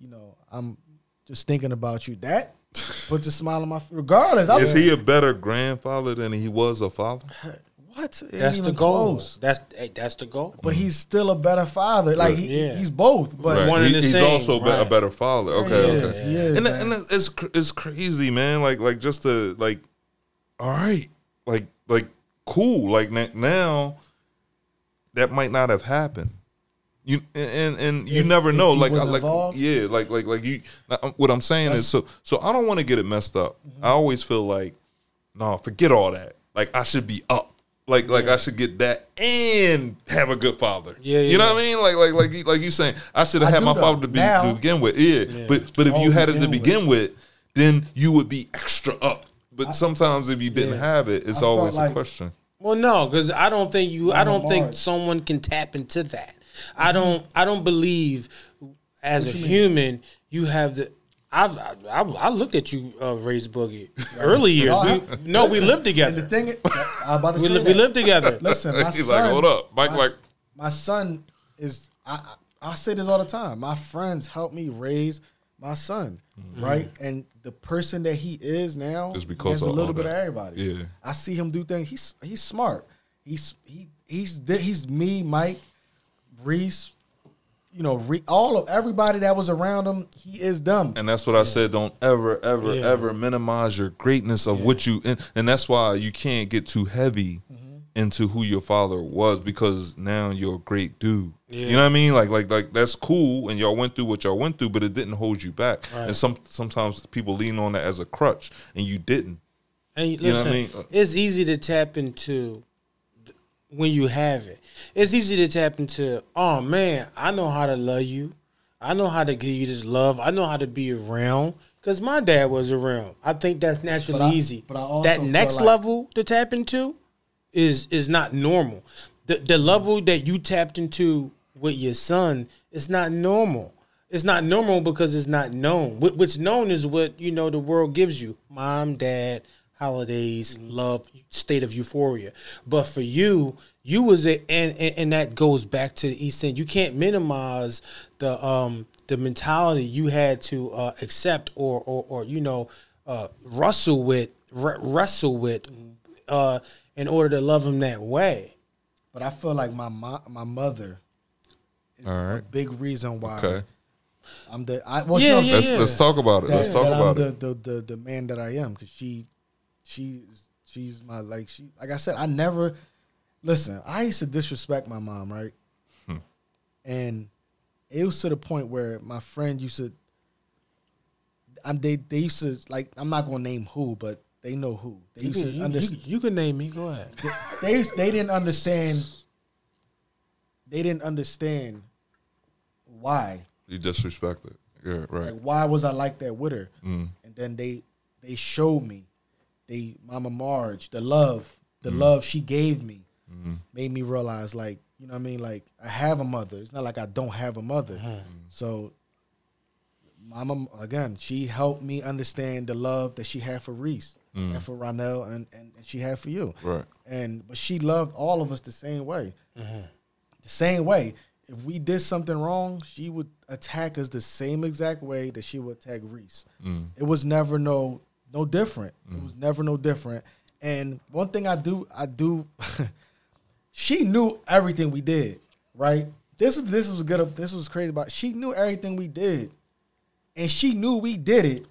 you know, I'm just thinking about you. That <laughs> puts a smile on my face. Regardless, I Is he a better grandfather than he was a father? <laughs> what? It That's the goal. close. That's hey, that's the goal. But he's still a better father. Like he, Yeah. he's both. But Right. one and He- the he's same, also be- a better father. Okay, he okay. is, he is, and man. and it's it's crazy, man. Like like just to like, all right, like like cool. Like now, that might not have happened. You and and you If- never know. Like I- like involved? yeah, like like like you. uh, What I'm saying is so so I don't want to get it messed up. Mm-hmm. I always feel like, no, forget all that. Like I should be up. Like like I should get that and have a good father. Yeah, yeah, you know yeah. what I mean? Like like like you- like you saying I should have had my though. father to be Now- to begin with. Yeah, but but if Oh, you had it to begin begin with, then you would be extra up. But sometimes if you didn't Yeah. have it, it's I always a like- question. Well, no, because I don't think you. I don't think someone can tap into that. I don't. I don't believe as What a you mean? human you have the. I've I, I, I looked at you, uh, Raise Boogie, early <laughs> years. No, We, I- no, we listen, lived And the together. thing, I was about to We, say li- we lived together. <laughs> Listen, my He's son. like, hold up, Mike. my, Like my son is. I, I I say this all the time. My friends help me raise my son, right? And the person that he is now is because has a little all bit of everybody. Yeah. I see him do things. He's he's smart. He's he he's he's me, Mike, Reese. You know, re, all of everybody that was around him. He is dumb. And that's what I said. Don't ever, ever, Yeah. ever minimize your greatness of what you. And, and that's why you can't get too heavy Mm-hmm. into who your father was because now you're a great dude. Yeah. You know what I mean? Like, like, like that's cool. And y'all went through what y'all went through, but it didn't hold you back. And some sometimes people lean on that as a crutch, and you didn't. And You know listen, what I mean? It's easy to tap into th- when you have it. It's easy to tap into. Oh man, I know how to love you. I know how to give you this love. I know how to be around because my dad was around. I think that's naturally But I- easy. but I also that next like- level to tap into is is not normal. The the level that you tapped into with your son is not normal. It's not normal because it's not known. What's known is what you know the world gives you: mom, dad, holidays, love, state of euphoria. But for you, you was a, and, and and that goes back to the East End. You can't minimize the um the mentality you had to uh, accept or or or you know uh, wrestle with re- wrestle with uh, in order to love him that way. But I feel like my mo- my mother is All a big reason why Okay. I'm the I well, Yeah, you know, yeah, Let's yeah. let's talk about it. that, Let's talk about I'm it. the, the the the man that I am because she she she's my like she like I said I never listen I used to disrespect my mom right Hmm. and it was to the point where my friend used to and they they used to like I'm not gonna name who but they know who they You used can, to you, understand you- you can name me. Go ahead. <laughs> they they didn't understand they didn't understand why You disrespected. Yeah, right. Like, why was I like that with her? And then they they showed me, they Mama Marge, the love, the mm. love she gave me, mm-hmm. made me realize like you know what I mean. Like I have a mother. It's not like I don't have a mother. Uh-huh. Mm-hmm. So, Mama again, she helped me understand the love that she had for Reese and mm. for Ronell and, and and she had for you. Right. And but she loved all of us the same way. Uh-huh. The same way. If we did something wrong, she would attack us the same exact way that she would attack Reese. Mm. It was never no no different. It was mm. never no different. And one thing I do I do <laughs> she knew everything we did, right? This was this was good this was crazy about she knew everything we did. And she knew we did it.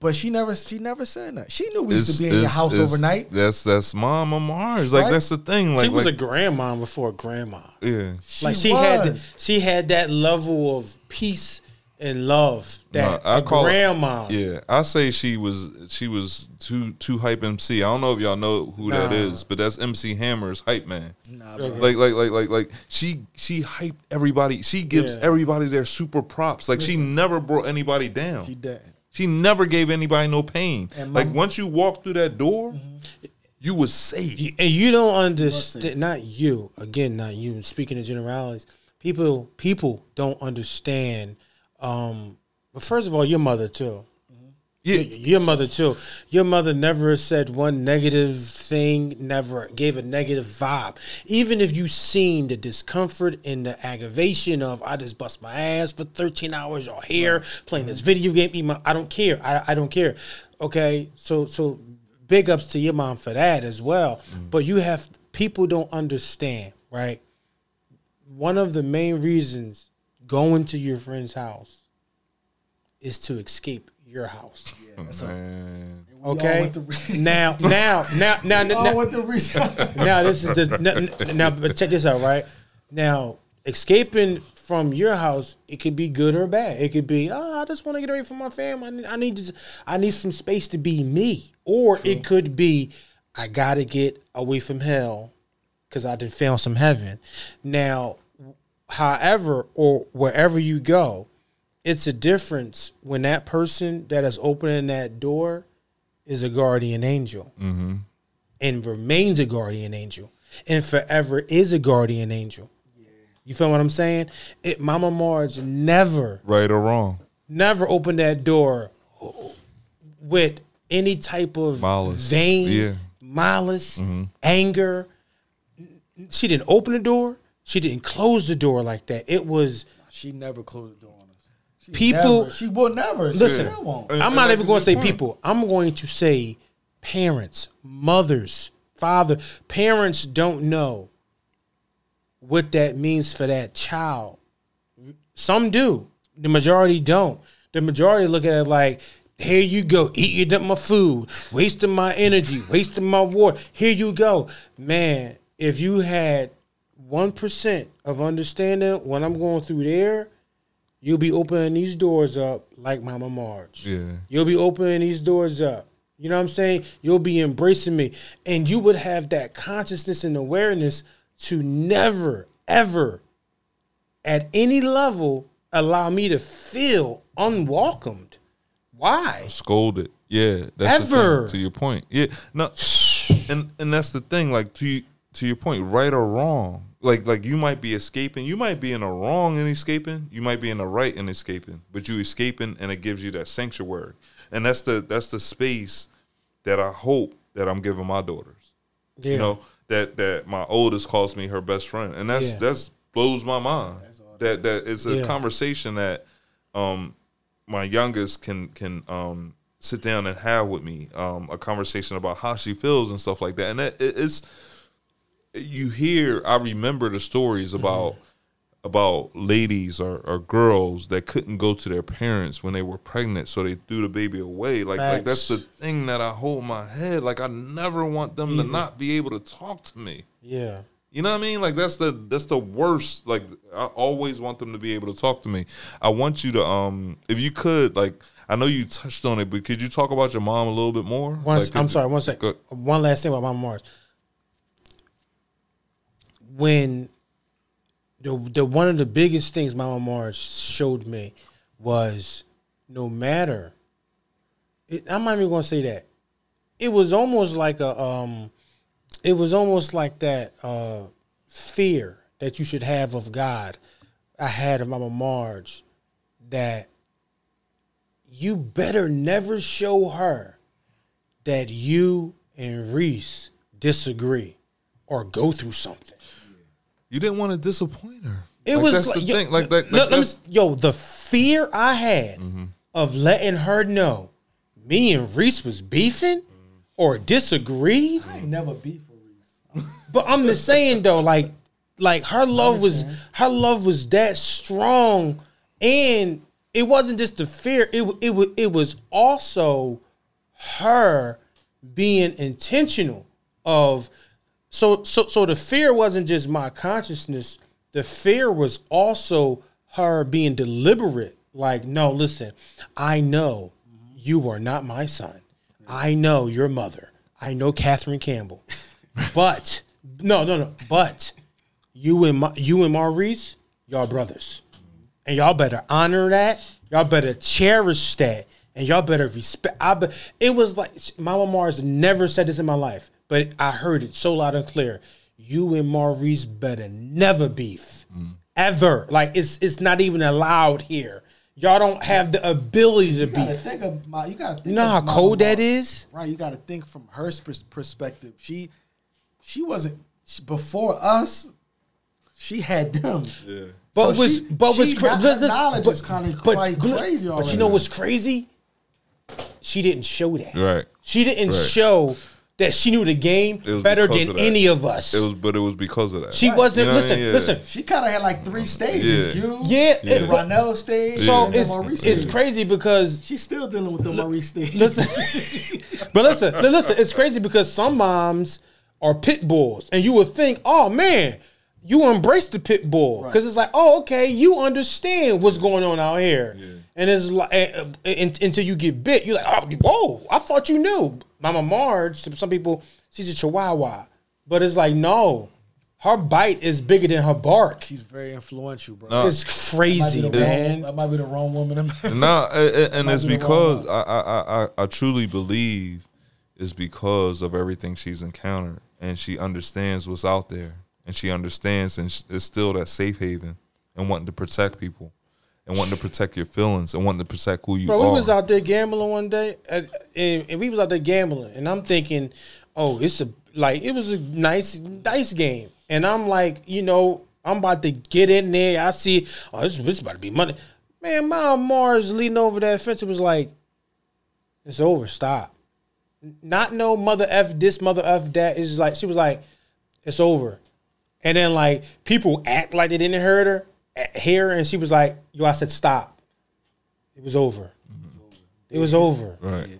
But she never she never said that. She knew we used to be in your house overnight. That's that's Mama Marge. Like Right? that's the thing. Like she was like, a grandma before grandma. yeah. like She she had she had that level of peace and love that Nah, I a call it- grandma. Yeah, I say she was she was too too hype MC. I don't know if y'all know who that Nah. is, but that's MC Hammer's hype man. Nah, bro. Like like like like like she she hyped everybody. She gives Yeah. everybody their super props. Like she never brought anybody down. She She, didn't. never gave anybody no pain. And like once you walk through that door, mm-hmm. you was safe. And you don't understand. Not you. Again, not you. Speaking of generalities, people people don't understand. Um, but first of all, your mother too. Yeah, Your mother too. Your mother never said one negative thing. Never gave a negative vibe. Even if you seen the discomfort and the aggravation of I just bust my ass for thirteen hours or here playing this video game. eat my- I don't care. I, I don't care. Okay, so so big ups to your mom for that as well. But you have people don't understand, right? One of the main reasons going to your friend's house is to escape your house. Oh, man. We Okay. re- now, <laughs> now, now, now, we all now, went to <laughs> now, this is the now, now. But check this out, right? Now, escaping from your house, it could be good or bad. It could be, oh, I just want to get away from my family. I need, I need, to, I need some space to be me. Or it could be, I gotta get away from hell because I done found some heaven. Now, however, or wherever you go, it's a difference when that person that is opening that door is a guardian angel mm-hmm. and remains a guardian angel and forever is a guardian angel. You feel what I'm saying? It, Mama Marge never, Right or wrong, never opened that door with any type of Malice. vain, Yeah. malice, mm-hmm. anger. She didn't open the door. She didn't close the door like that. It was she never closed the door on us. She People- never- she will never. She Listen, still won't. I'm and not that's even going to say point. people. I'm going to say parents, mothers, father. Parents don't know what that means for that child. Some do. The majority don't. The majority look at it like, here you go, eating up my food, wasting my energy, wasting my water. Here you go. Man, if you had 1% of understanding what I'm going through there, you'll be opening these doors up like Mama Marge. Yeah. You'll be opening these doors up. You know what I'm saying? You'll be embracing me. And you would have that consciousness and awareness to never, ever, at any level, allow me to feel unwelcomed. Why? scolded. Yeah, that's Ever. to your point. Yeah, no, and and that's the thing. Like to to your point, right or wrong. Like like you might be escaping. You might be in a wrong and escaping. You might be in the right and escaping. But you escaping, and it gives you that sanctuary. And that's the that's the space that I hope that I'm giving my daughters. Yeah. You know that that my oldest calls me her best friend, and that's Yeah. that's blows my mind. That that it's a Yeah. conversation that um my youngest can can um sit down and have with me um a conversation about how she feels and stuff like that, and it, it- it's you hear. I remember the stories about. About ladies or, or girls that couldn't go to their parents when they were pregnant, so they threw the baby away. Like, like that's the thing that I hold in my head. Like I never want them to not be able to talk to me. Yeah. You know what I mean? Like that's the that's the worst. Like I always want them to be able to talk to me. I want you to um if you could like I know you touched on it, but could you talk about your mom a little bit more? One, Like, I'm sorry. One sec. Go- One last thing about Mama Marge. When the the one of the biggest things Mama Marge showed me was no matter. It, I'm not even to say that. It was almost like a um, it was almost like that uh, fear that you should have of God. I had of Mama Marge that you better never show her that you and Reese disagree or go through something. You didn't want to disappoint her. It Like, was that's like, the yo, thing. Like that. let- let Like me that's, s- yo, the fear I had mm-hmm. of letting her know me and Reese was beefing or disagreed. I ain't never beef with Reese. <laughs> But I'm just saying though, like, like her love was her love was that strong, and it wasn't just the fear. It it wa- it was also her being intentional of so so so the fear wasn't just my consciousness. The fear was also her being deliberate. Like, no, listen, I know you are not my son. I know your mother. I know Catherine Campbell. <laughs> But no, no, no. But you and my, you and Maurice, y'all brothers, and y'all better honor that. Y'all better cherish that, and y'all better respect. I be, it was like Mama Marge never said this in my life, but I heard it so loud and clear. You and Maurice better never beef, mm. ever. Like it's it's not even allowed here. Y'all don't have the ability to You gotta beef. think of my. You gotta think. You know how Mama cold that Mar- right? You got to think from her perspective. She, she wasn't she, before us. She had them. yeah. But So was she- but was she- cra- her knowledge but- is kinda quite but- crazy But you know what's crazy? She didn't show that. Right. She didn't Right. show that she knew the game It was better than of any of us. It was, but it was because of that. she wasn't. You know what I listen, mean? Yeah. listen. She kind of had like three stages. Yeah. You, Yeah, Yeah. it- the Ronell stage. so and it's Maurice it's stage. crazy because She's still dealing with the Maurice stage. listen, <laughs> but listen, listen. It's crazy because some moms are pit bulls, and you would think, oh man, you embrace the pit bull because it's like, oh okay, you understand what's going on out here, and it's like uh, un- until you get bit, you're like, oh whoa, I thought you knew. Mama Marge, some some people, she's a Chihuahua, but it's like no, her bite is bigger than her bark. She's very influential, bro. No. It's Might be crazy, the wrong- man. that might be the wrong woman. in- No, <laughs> and, and Might it's be because I, I, I, I truly believe it's because of everything she's encountered, and she understands what's out there, and she understands, and sh- it's still that safe haven, and wanting to protect people, and wanting to protect your feelings, and wanting to protect who you Bro, are. we was out there gambling one day, and, and we was out there gambling, and I'm thinking, oh, it's a like it was a nice dice game, and I'm like, you know, I'm about to get in there. I see, oh, this, this is about to be money. Man, my Marge leaning over that fence. It was like, it's over. Stop. Not no mother f this, mother f that. It's like she was like, it's over. And then like people act like they didn't hurt her, eh, hear, her, and she was like, yo, I said stop. It was over. It was over. right.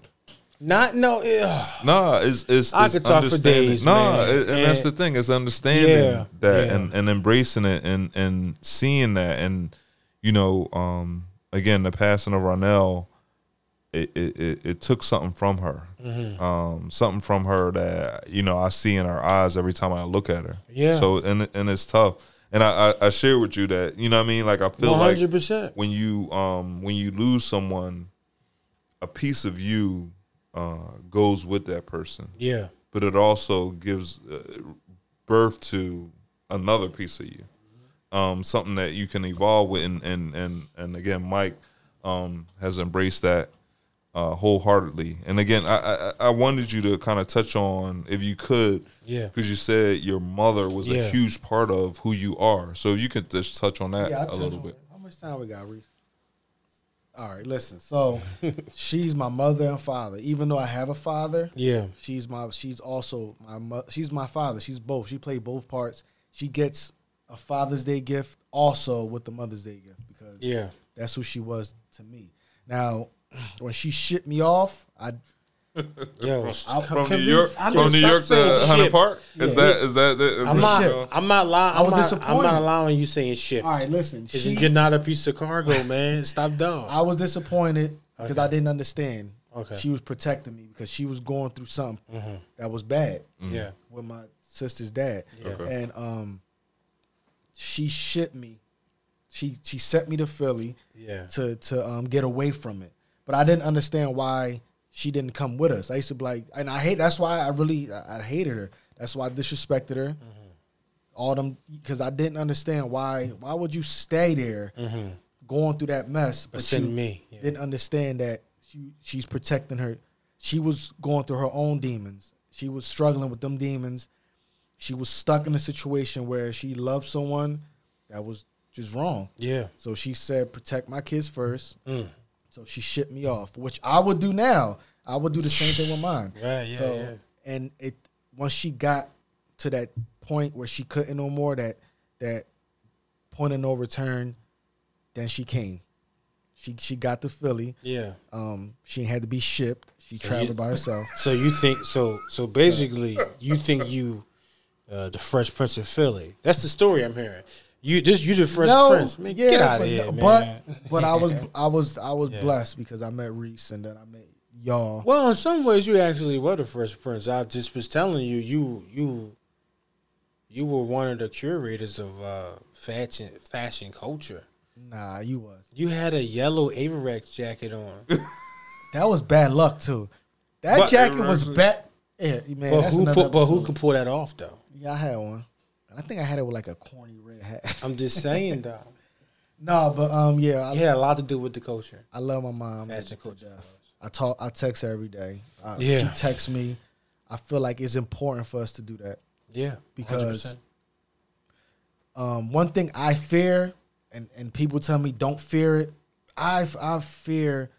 Not no. ugh. Nah, it's it's, I it's could talk for days, nah, it- and that's the thing. It's understanding Yeah, that yeah. and, and embracing it and and seeing that and you know, um, again, the passing of Ronell, it it, it, it took something from her, Mm-hmm. um, something from her that you know I see in her eyes every time I look at her. Yeah. So and and it's tough. And I, I, I share with you that you know what I mean. Like I feel like hundred percent. when you um when you lose someone, a piece of you uh, goes with that person, Yeah. but it also gives uh, birth to another piece of you, um, something that you can evolve with, and and and, and again, Mike um, has embraced that uh, wholeheartedly. And again, I, I I wanted you to kind of touch on if you could. Yeah. Because you said your mother was Yeah. a huge part of who you are, so you could just touch on that Yeah, a little bit. it. How much time we got, Reese? All right, listen. So <laughs> she's my mother and father. Even though I have a father, Yeah. she's my she's also my mo- she's my father. She's both. She played both parts. She gets a Father's Day gift also with the Mother's Day gift because Yeah. that's who she was to me. Now, when she shipped me off, I <laughs> Yo. I'll- From New York, I'm from New York to saying Hunter. Park. Is Yeah. that is that? Is I'm that- not. ship. I'm not lying. I I'm was not, I'm not allowing you saying shit. all right. Listen, Because she, you're not a piece of cargo, <laughs> man. Stop dog. I was disappointed because Okay. I didn't understand. Okay. She was protecting me because she was going through something that was bad Yeah. with my sister's dad. Yeah. Okay. And um she shipped me she she sent me to Philly Yeah. to to um, get away from it. But I didn't understand why she didn't come with us. I used to be like, and I hate. That's why I really I, I hated her. That's why I disrespected her. Mm-hmm. All them because I didn't understand why. Why would you stay there, going through that mess? But, send you me, yeah. didn't understand that she, she's protecting her. She was going through her own demons. She was struggling with them demons. She was stuck in a situation where she loved someone that was just wrong. Yeah. So she said, "Protect my kids first. Mm. So she shipped me off, which I would do now. I would do the same thing with mine. Right, yeah, So yeah. and it once she got to that point where she couldn't no more, that that point of no return, then she came. She she got to Philly. Yeah. Um, she had to be shipped. She So traveled you- by herself. <laughs> So you think so? So basically, you think you, uh, the Fresh Prince of Philly. That's the story I'm hearing. You just you the Fresh Prince. Man, yeah, get out of here, no- man. but but I was <laughs> I was I was Yeah. blessed because I met Reese and then I met y'all. Well, in some ways, you actually were the Fresh Prince. I just was telling you, you you you were one of the curators of uh, fashion fashion culture. Nah, you was. You had a yellow Avirex jacket on. <laughs> That was bad luck too. That But- jacket was bad. Yeah, man. but who put, but who could pull that off though? Yeah, I had one. And I think I had it with like a corny. <laughs> I'm just saying though. no, but um, yeah, I, It had a lot to do with the culture. I love my mom. Fashion culture. I talk. I text her every day. I, Yeah. she texts me. I feel like it's important for us to do that. Yeah, Because 100%. Um, one thing I fear, and and people tell me don't fear it. I I fear.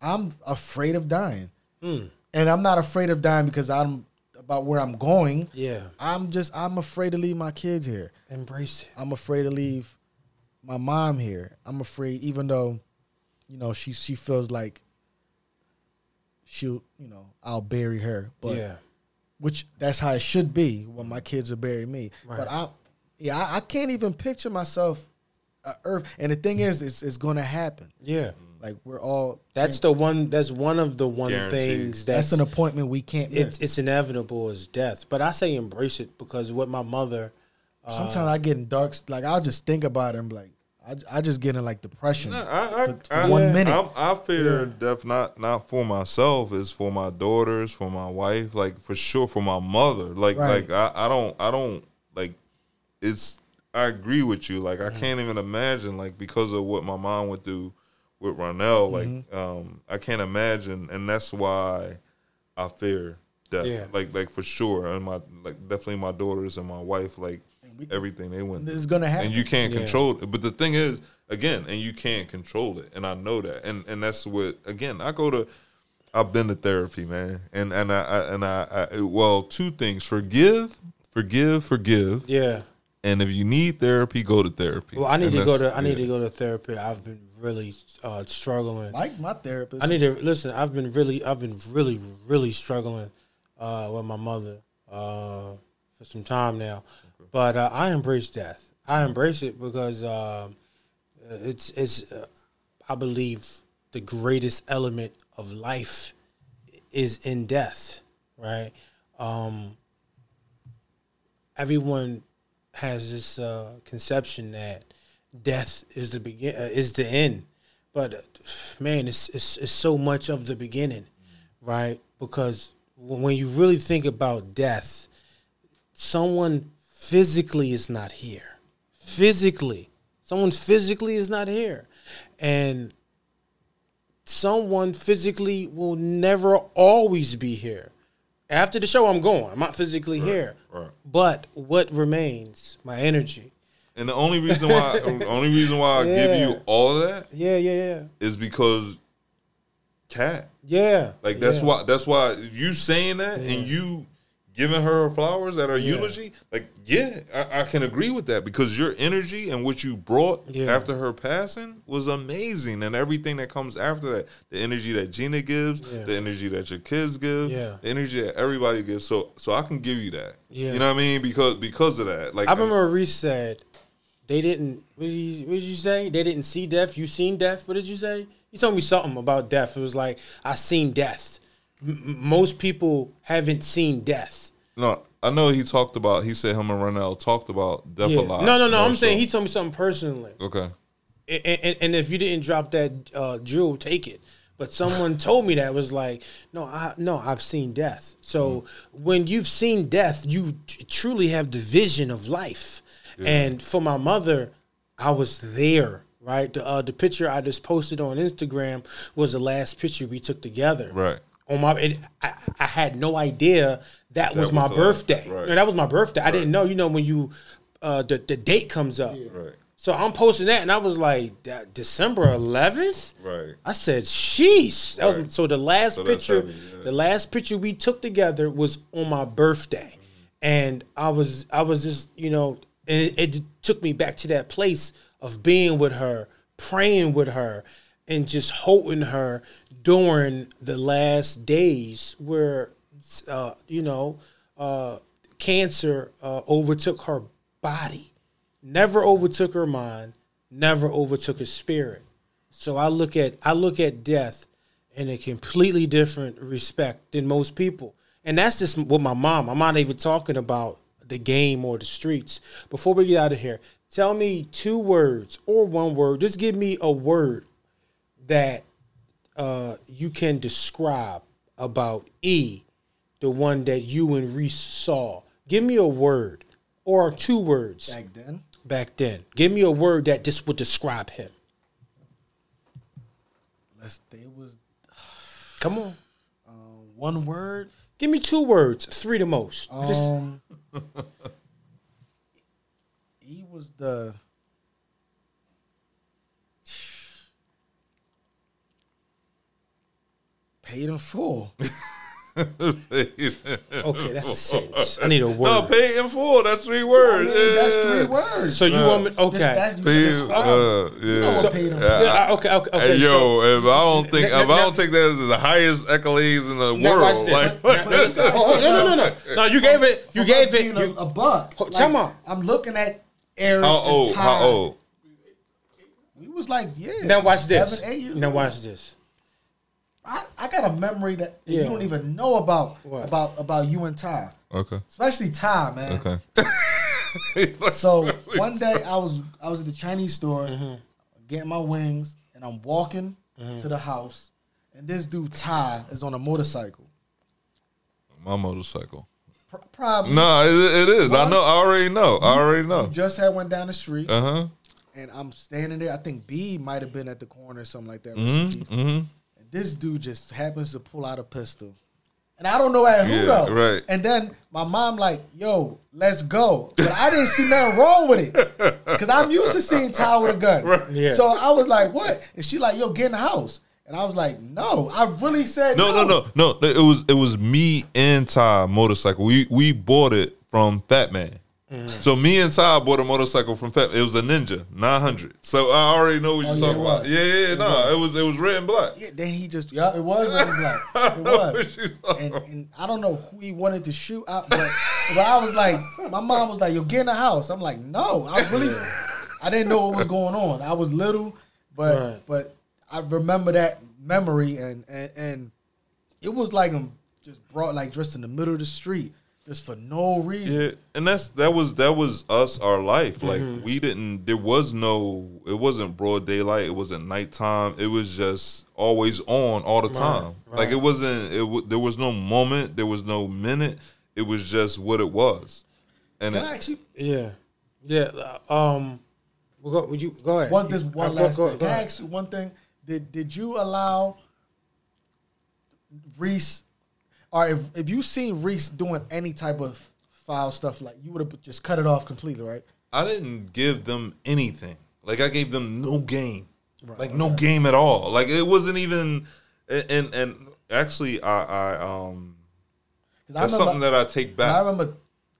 I'm afraid of dying, Hmm. and I'm not afraid of dying because I'm about where I'm going. yeah, I'm just I'm afraid to leave my kids here. embrace it. I'm afraid to leave my mom here. I'm afraid, even though, you know, she she feels like she'll, you know, I'll bury her. But yeah, which that's how it should be when my kids will bury me. Right. But I, yeah, I, I can't even picture myself, uh, Earth. And the thing is, it's it's going to happen. yeah. Like we're all. That's the one. That's one of the one Guaranteed. things that's, that's, an appointment we can't miss. it's it's inevitable is death. But I say embrace it because what my mother. Uh, Sometimes I get in dark. Like I'll just think about it and be like, I, I just get in like depression. No, I, I, For- for I, one minute. I, I fear death not not for myself, is for my daughters, for my wife, like for sure for my mother. Like Right. like I, I don't I don't like it's I agree with you. Like I Mm-hmm. can't even imagine like because of what my mom went through with Ronell, like Mm-hmm. um I can't imagine and that's why I fear death. Yeah. Like like for sure. And my like definitely my daughters and my wife, like we- everything they went This is gonna happen. and you can't Yeah. control it. But the thing is, again, and you can't control it, and I know that, and and that's what again. I go to, I've been to therapy, man, and and I, I and I, I well, two things: forgive, forgive, forgive, yeah. and if you need therapy, go to therapy. Well, I need And to go to I need yeah. to go to therapy. I've been really uh, struggling. like my therapist. I need to listen. I've been really, I've been really, really struggling uh, with my mother uh, for some time now. But uh, I embrace death. I embrace it because um it's it's. Uh, I believe the greatest element of life is in death. Right. Um, everyone has this uh, conception that death is the begin uh, is the end, but uh, man, it's, it's it's so much of the beginning, right? Because when you really think about death, someone physically is not here. Physically, someone physically is not here, and someone physically will never always be here. After the show, I'm going. I'm not physically here. right. But what remains? My energy. And the only reason why, <laughs> the only reason why I give you all of that Yeah, yeah, yeah. is because cat. Yeah. Like that's yeah. why that's why you saying that and you giving her flowers at her Yeah. eulogy, like yeah, I, I can agree with that because your energy and what you brought Yeah. after her passing was amazing, and everything that comes after that, the energy that Gina gives, Yeah. the energy that your kids give, Yeah. the energy that everybody gives. So so I can give you that. Yeah. you know what I mean because because of that. Like I remember Reese said they didn't. What did, you, what did you say? They didn't see death. You seen death? What did you say? You told me something about death. It was like I seen death. M- most people haven't seen death. no. I know he talked about. He said him and Ronell talked about death Yeah. a lot. No, no, no. I'm saying he told me something personally. okay. and, and, and if you didn't drop that uh, jewel, take it. But someone told me that was like, no, I no, I've seen death. So when you've seen death, you t- truly have the vision of life. And for my mother, I was there. Right, the uh, the picture I just posted on Instagram was the last picture we took together. Right. On my, it, I, I had no idea that, was was my the- birthday. right. No, that was my birthday. I didn't know. You know when you, uh, the the date comes up. Right. So I'm posting that, and I was like, "That- December 11th. Right. I said, "Sheesh." That Right. was so. The last So picture, heavy, yeah. the last picture we took together was on my birthday, and I was, I was just, you know, and it, it took me back to that place of being with her, praying with her, and just holding her during the last days where, uh, you know, uh, cancer uh, overtook her body never overtook her mind, never overtook her spirit. So I look at I look at death in a completely different respect than most people. And that's just with my mom. I'm not even talking about the game or the streets. Before we get out of here, tell me two words or one word. Just give me a word that uh, you can describe about E, the one that you and Reese saw. Give me a word or two words Back then, back then. Give me a word that just would describe him. let's. They was <sighs> Come on. one word. Give me two words, three the most. Just Um, he was the. <sighs> Paid in full. <laughs> <laughs> okay, that's a sentence. I need a word. No, pay in full. That's three words. I mean, that's three words. so you want me? Okay. that you Pay, describe. uh, yeah. So- paid. Yeah, okay, okay, okay. Hey, so- yo, if I don't think Now- if I don't take that as the highest accolades in the now world, this. like Now- now. <laughs> Oh, no, no, no, no. No, you gave it. You From gave it. a, you- a buck. Ho- come on. I'm looking at Eric. how and old? Ty. How old? We was like, yeah. now watch this. Seven, eight years Now old. watch this. I, I got a memory that Yeah. you don't even know about What? about about you and Ty, Okay. especially Ty, man. Okay. <laughs> <laughs> So one day I was I was at the Chinese store Mm-hmm. getting my wings, and I'm walking to the house, and this dude Ty is on a motorcycle. My motorcycle. Pr- probably No, it, it is. I know. I already know. I already know. just had went down the street, Uh huh. and I'm standing there. I think B might have been at the corner or something like that. Mm-hmm. And this dude just happens to pull out a pistol. And I don't know at who Yeah, though. right. And then my mom like, yo, let's go. But I didn't see nothing wrong with it. Cause I'm used to seeing Ty with a gun. <laughs> Yeah. So I was like, what? And she like, yo, get in the house. And I was like, no. I really said No, no. no, no, no. It was it was me and Ty motorcycle. We we bought it from Fat Man. Mm-hmm. So me and Ty bought a motorcycle from Fat. It was a Ninja 900. So I already know what you're Oh, talking it about. was. Yeah, yeah, yeah. No, it was it was red and black. Yeah, then he just yeah, it was red and black. <laughs> It was. What you talking And, and I don't know who he wanted to shoot out, but, but I was like, my mom was like, "Yo, get in the house." I'm like, "No, I really, I didn't know what was going on. I was little, but Right. but I remember that memory, and and and it was like I'm just brought like just in the middle of the street, just for no reason. Yeah, and that's that was that was us our life. Like Mm-hmm. we didn't there was no it wasn't broad daylight, it wasn't nighttime. It was just always on all the time. Like it wasn't it w- there was no moment, there was no minute. It was just what it was. And Can it, I actually Yeah, yeah. uh, Um, we'll go. Would you go ahead? one this You- one go- last go- thing? go Can I ahead. ask you one thing? Did did you allow Reese, or if if you seen Reese doing any type of foul stuff, like you would have just cut it off completely, right? I didn't give them anything. Like I gave them no game. like no game at all. Like it wasn't even and and, and actually I I um 'Cause I that's remember- something that I take back. I remember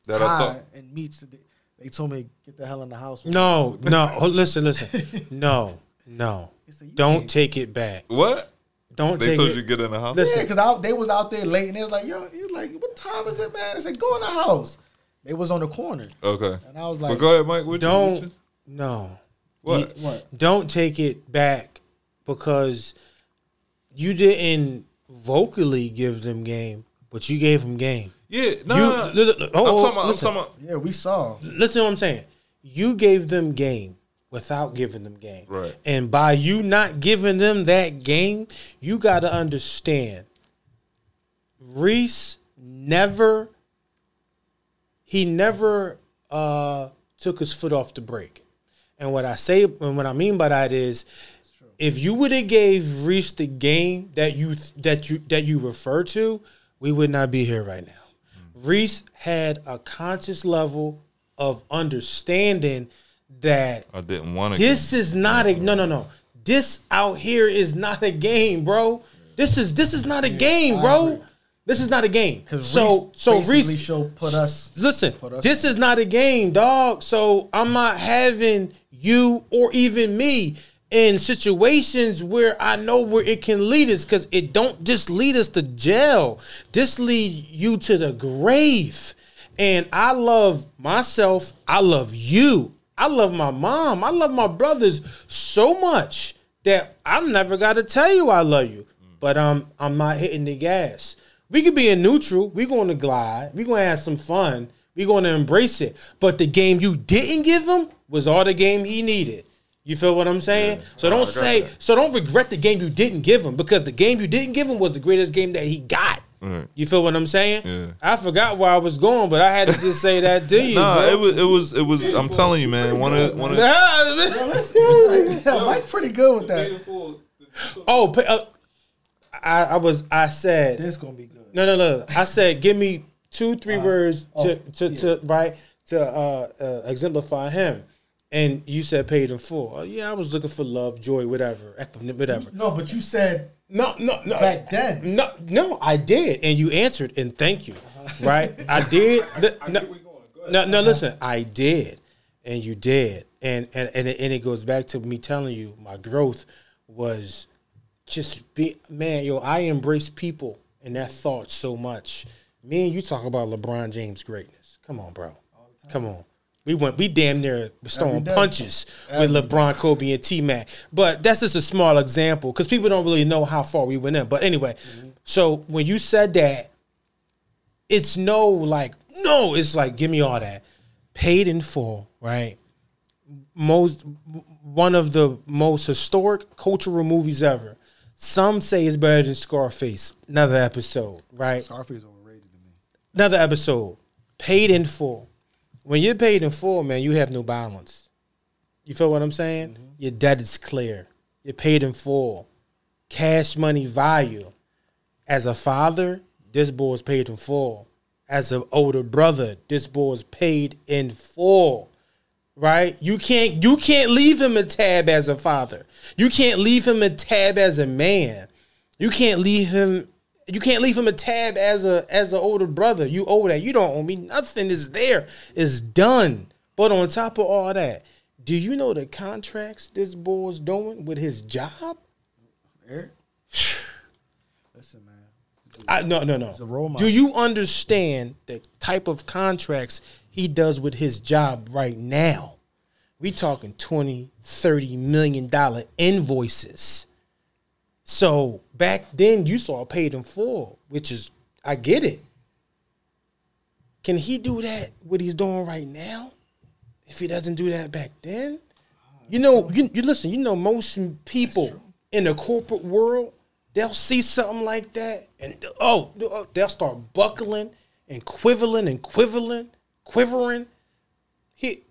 That I thought- and Meech. They, they told me get the hell in the house. No, no. oh, listen, listen. No, no. Don't can't- take it back. What? Don't They take told it. you to get in the house? Listen. Yeah, because they was out there late, and they was like, "Yo," he was like, "What time is it, man?" I said, "Go in the house." They was on the corner, Okay. and I was But like, go ahead, Mike. What you- Don't. you- No. What? You- "What?" don't take it back because you didn't vocally give them game, but you gave them game. Yeah, nah. You, li- li- li- I'm oh, talking about. I'm talking about. Yeah, we saw. listen to what I'm saying. You gave them game without giving them game. Right. And by you not giving them that game, you got to understand Reese never he never uh took his foot off the brake. And what I say and what I mean by that is if you would have gave Reese the game that you that you that you refer to, we would not be here right now. Reese had a conscious level of understanding that I didn't want to. this is not a no no no. This out here is not a game, bro. This is this is not a game, bro. This is not a game. Because So so basically Reese show put us. Listen, Put us- this is not a game, dog. So I'm not having you or even me in situations where I know where it can lead us because it don't just lead us to jail. This lead you to the grave. And I love myself. I love you. I love my mom. I love my brothers so much that I never got to tell you I love you. But um, I'm not hitting the gas. We could be in neutral. We're going to glide. We're going to have some fun. We're going to embrace it. But the game you didn't give him was all the game he needed. You feel what I'm saying? So don't say, so don't regret the game you didn't give him because the game you didn't give him was the greatest game that he got. Right. You feel what I'm saying? Yeah. I forgot where I was going, but I had to just say that to you. <laughs> Nah, it was it was it was. I'm telling you, man. One of one of <laughs> Mike pretty good with that. oh, uh, I, I was. I said This gonna be good. No, no, no. I said, give me two, three words to, oh, to, to right to uh, uh, exemplify him. And you said paid in full. Oh, yeah, I was looking for love, joy, whatever, whatever. No, but you said No, no, no. Back then. No, no, I did, and you answered, and thank you. Uh-huh. Right, I did. <laughs> Li- no, no, no, listen, I did, and you did, and and and it, and it goes back to me telling you my growth was just be man, yo. I embrace people and that thought so much. Me and you talk about LeBron James greatness. Come on, bro. Come on. We went. We damn near was throwing day. punches with LeBron, Kobe, and T Mac. But that's just a small example because people don't really know how far we went in. But anyway, mm-hmm. so when you said that, it's no like no. It's like give me all that, paid in full, right? Most one of the most historic cultural movies ever. Some say it's better than Scarface. Another episode, right? Scarface is overrated to me. another episode. Paid in full. When you're paid in full, man, you have no balance. You feel what I'm saying? Mm-hmm. Your debt is clear. You're paid in full. Cash money value. As a father, this boy is paid in full. As an older brother, this boy is paid in full. Right? You can't you can't leave him a tab as a father. You can't leave him a tab as a man. You can't leave him you can't leave him a tab as a as an older brother. You owe that. You don't owe me nothing. Is there. It's done. But on top of all that, do you know the contracts this boy's doing with his job? Eric? <sighs> Listen, man. I, no, no, no. a role model. Do you understand the type of contracts he does with his job right now? We talking 20, 30 million dollar invoices. So back then you saw paid in full, which is I get it. Can he do that what he's doing right now? If he doesn't do that back then? You know, you, you listen, you know most people in the corporate world, they'll see something like that and oh, oh, they'll start buckling and quivering and quivering, quivering. He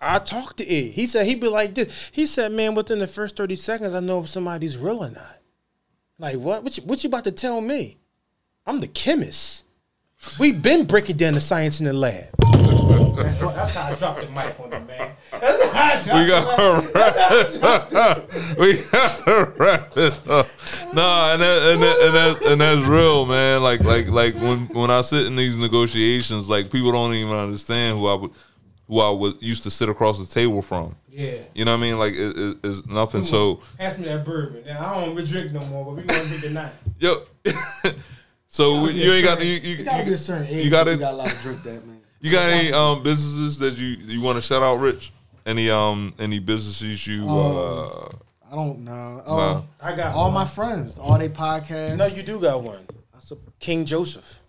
I talked to Ed. He said he'd be like this. He said, man, within the first 30 seconds, I know if somebody's real or not. Like what? What you, what you about to tell me? I'm the chemist. We've been breaking down the science in the lab. That's what. That's how I dropped the mic on him, man. we got <laughs> wrap we gotta wrap it up. Nah, and that, and that, and that, and that's real, man. Like like like when when I sit in these negotiations, like people don't even understand who I would who I was used to sit across the table from. Yeah. You know what I mean? Like it, it, it's nothing. So Pass me that bourbon. Now, I don't drink no more, but we gonna drink tonight. <laughs> Yep. <laughs> so you ain't got you you, You gotta a you, certain age. you got it. got a lot to drink that, man. you got any um businesses that you you want to shout out, Rich? Any um any businesses you uh I don't know. Wow. Um, I got all one. my friends, all they podcasts. No, you do got one. King Joseph.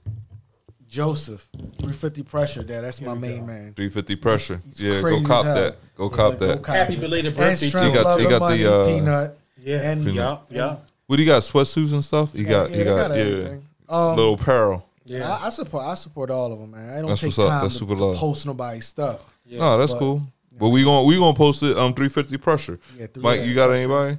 Joseph. 350 pressure. There, that's my main man. 350 pressure. He's Yeah, go cop that. Go Yeah, cop go that. cop Happy belated birthday, He got- love, he and got money, the, uh, peanut. Yeah, and yeah, yeah, What do you got? Sweatsuits and stuff? You got, yeah, you got, got yeah. Um, Little apparel. yeah. I, I support. I support all of them, man. I don't That's take what's up. time That's to, super to post nobody's stuff. Yeah. no, that's but- cool. But we gonna we gonna post it um 350 pressure. Yeah, three- Mike, you got anybody?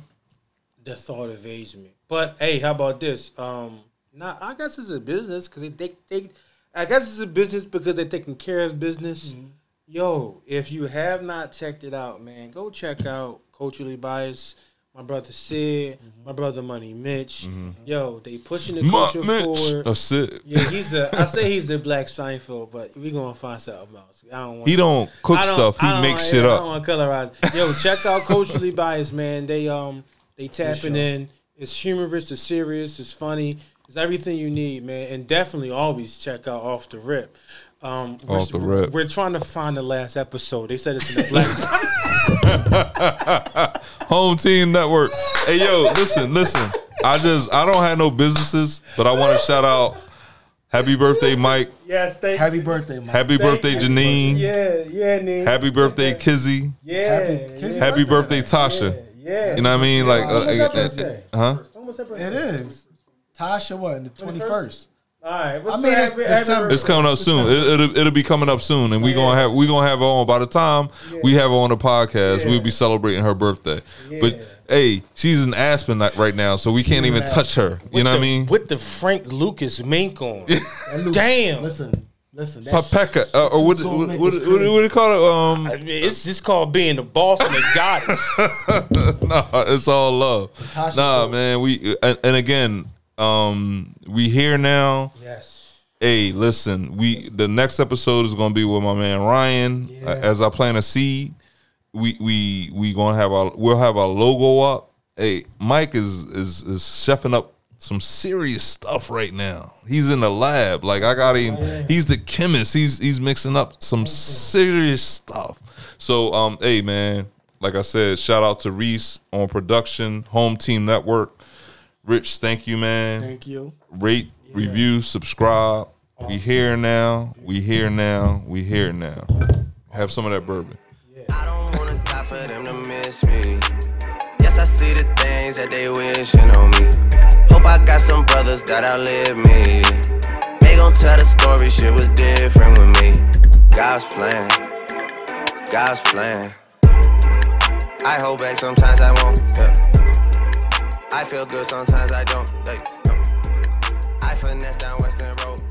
the thought evades me. But hey, how about this? Um, now I guess it's a business because they, they, they, I guess it's a business because they're taking care of business. Mm-hmm. Yo, if you have not checked it out, man, go check out Culturally Biased. My brother Sid, my brother Money Mitch. Yo, they pushing the Mm-hmm. Ma- culture Mitch. forward. That's it. Yeah, he's a. I say he's a Black Seinfeld, but we gonna find something else. I don't. Want He don't cook don't- stuff. He I don't- makes I don't up. want to colorize. Yo, check out Culturally <laughs> Biased, man. They um they tapping in. It's humorous, it's serious, it's funny. It's everything you need, man. And definitely always check out Off the Rip. Um, we're, Off the Rip. We're trying to find the last episode. They said it's in the black. <laughs> Home Team Network. Hey yo, listen, listen. I just I don't have no businesses, but I want to shout out. Happy birthday, Mike. yes, thank Happy birthday, Mike. Happy birthday, Janine. Yeah, yeah, Ning. Happy birthday, Kizzy. Yeah, Happy- Kizzy Happy birthday, Tasha. yeah. You know what I mean? Like, uh, uh, uh, huh? What's up, birthday? It is. Tasha, what, in the 21st? All right. What's I mean, it's happy- happy December. It's coming up soon. It, it'll, it'll be coming up soon, and we gonna have we gonna have her on. By the time we have her on the podcast, Yeah. we'll be celebrating her birthday. But hey, she's in Aspen right now, so we can't even touch her. You know what I mean? With the Frank Lucas mink on. <laughs> Damn. Listen, listen. That's, Papeka, uh, or what, Zoom what, Nick what, what, do you call it? Um, I mean, it's just called being the boss and the <laughs> goddess. nah, it's all love. Tasha Nah, Cole. man. We and, and again, um, we here now. yes. Hey, listen, we the next episode is gonna be with my man Ryan. Yeah. As I plant a seed, we we we gonna have our we'll have our logo up. Hey, Mike is is is chefing up some serious stuff right now. He's in the lab. Like I got him. He's the chemist. He's he's mixing up some serious stuff. So um, hey man, like I said, shout out to Reese on production, Home Team Network. Rich, thank you, man Thank you. rate, review, subscribe. We here now. We here now. We here now. Have some of that bourbon. I don't wanna die for them to miss me. Yes, I see the things that they wishing on me. Hope I got some brothers that outlive me. They gon' tell the story, shit was different with me. God's plan, God's plan. I hold back, sometimes I won't. Yeah. I feel good, sometimes I don't. Hey, no. I finesse down Weston Road.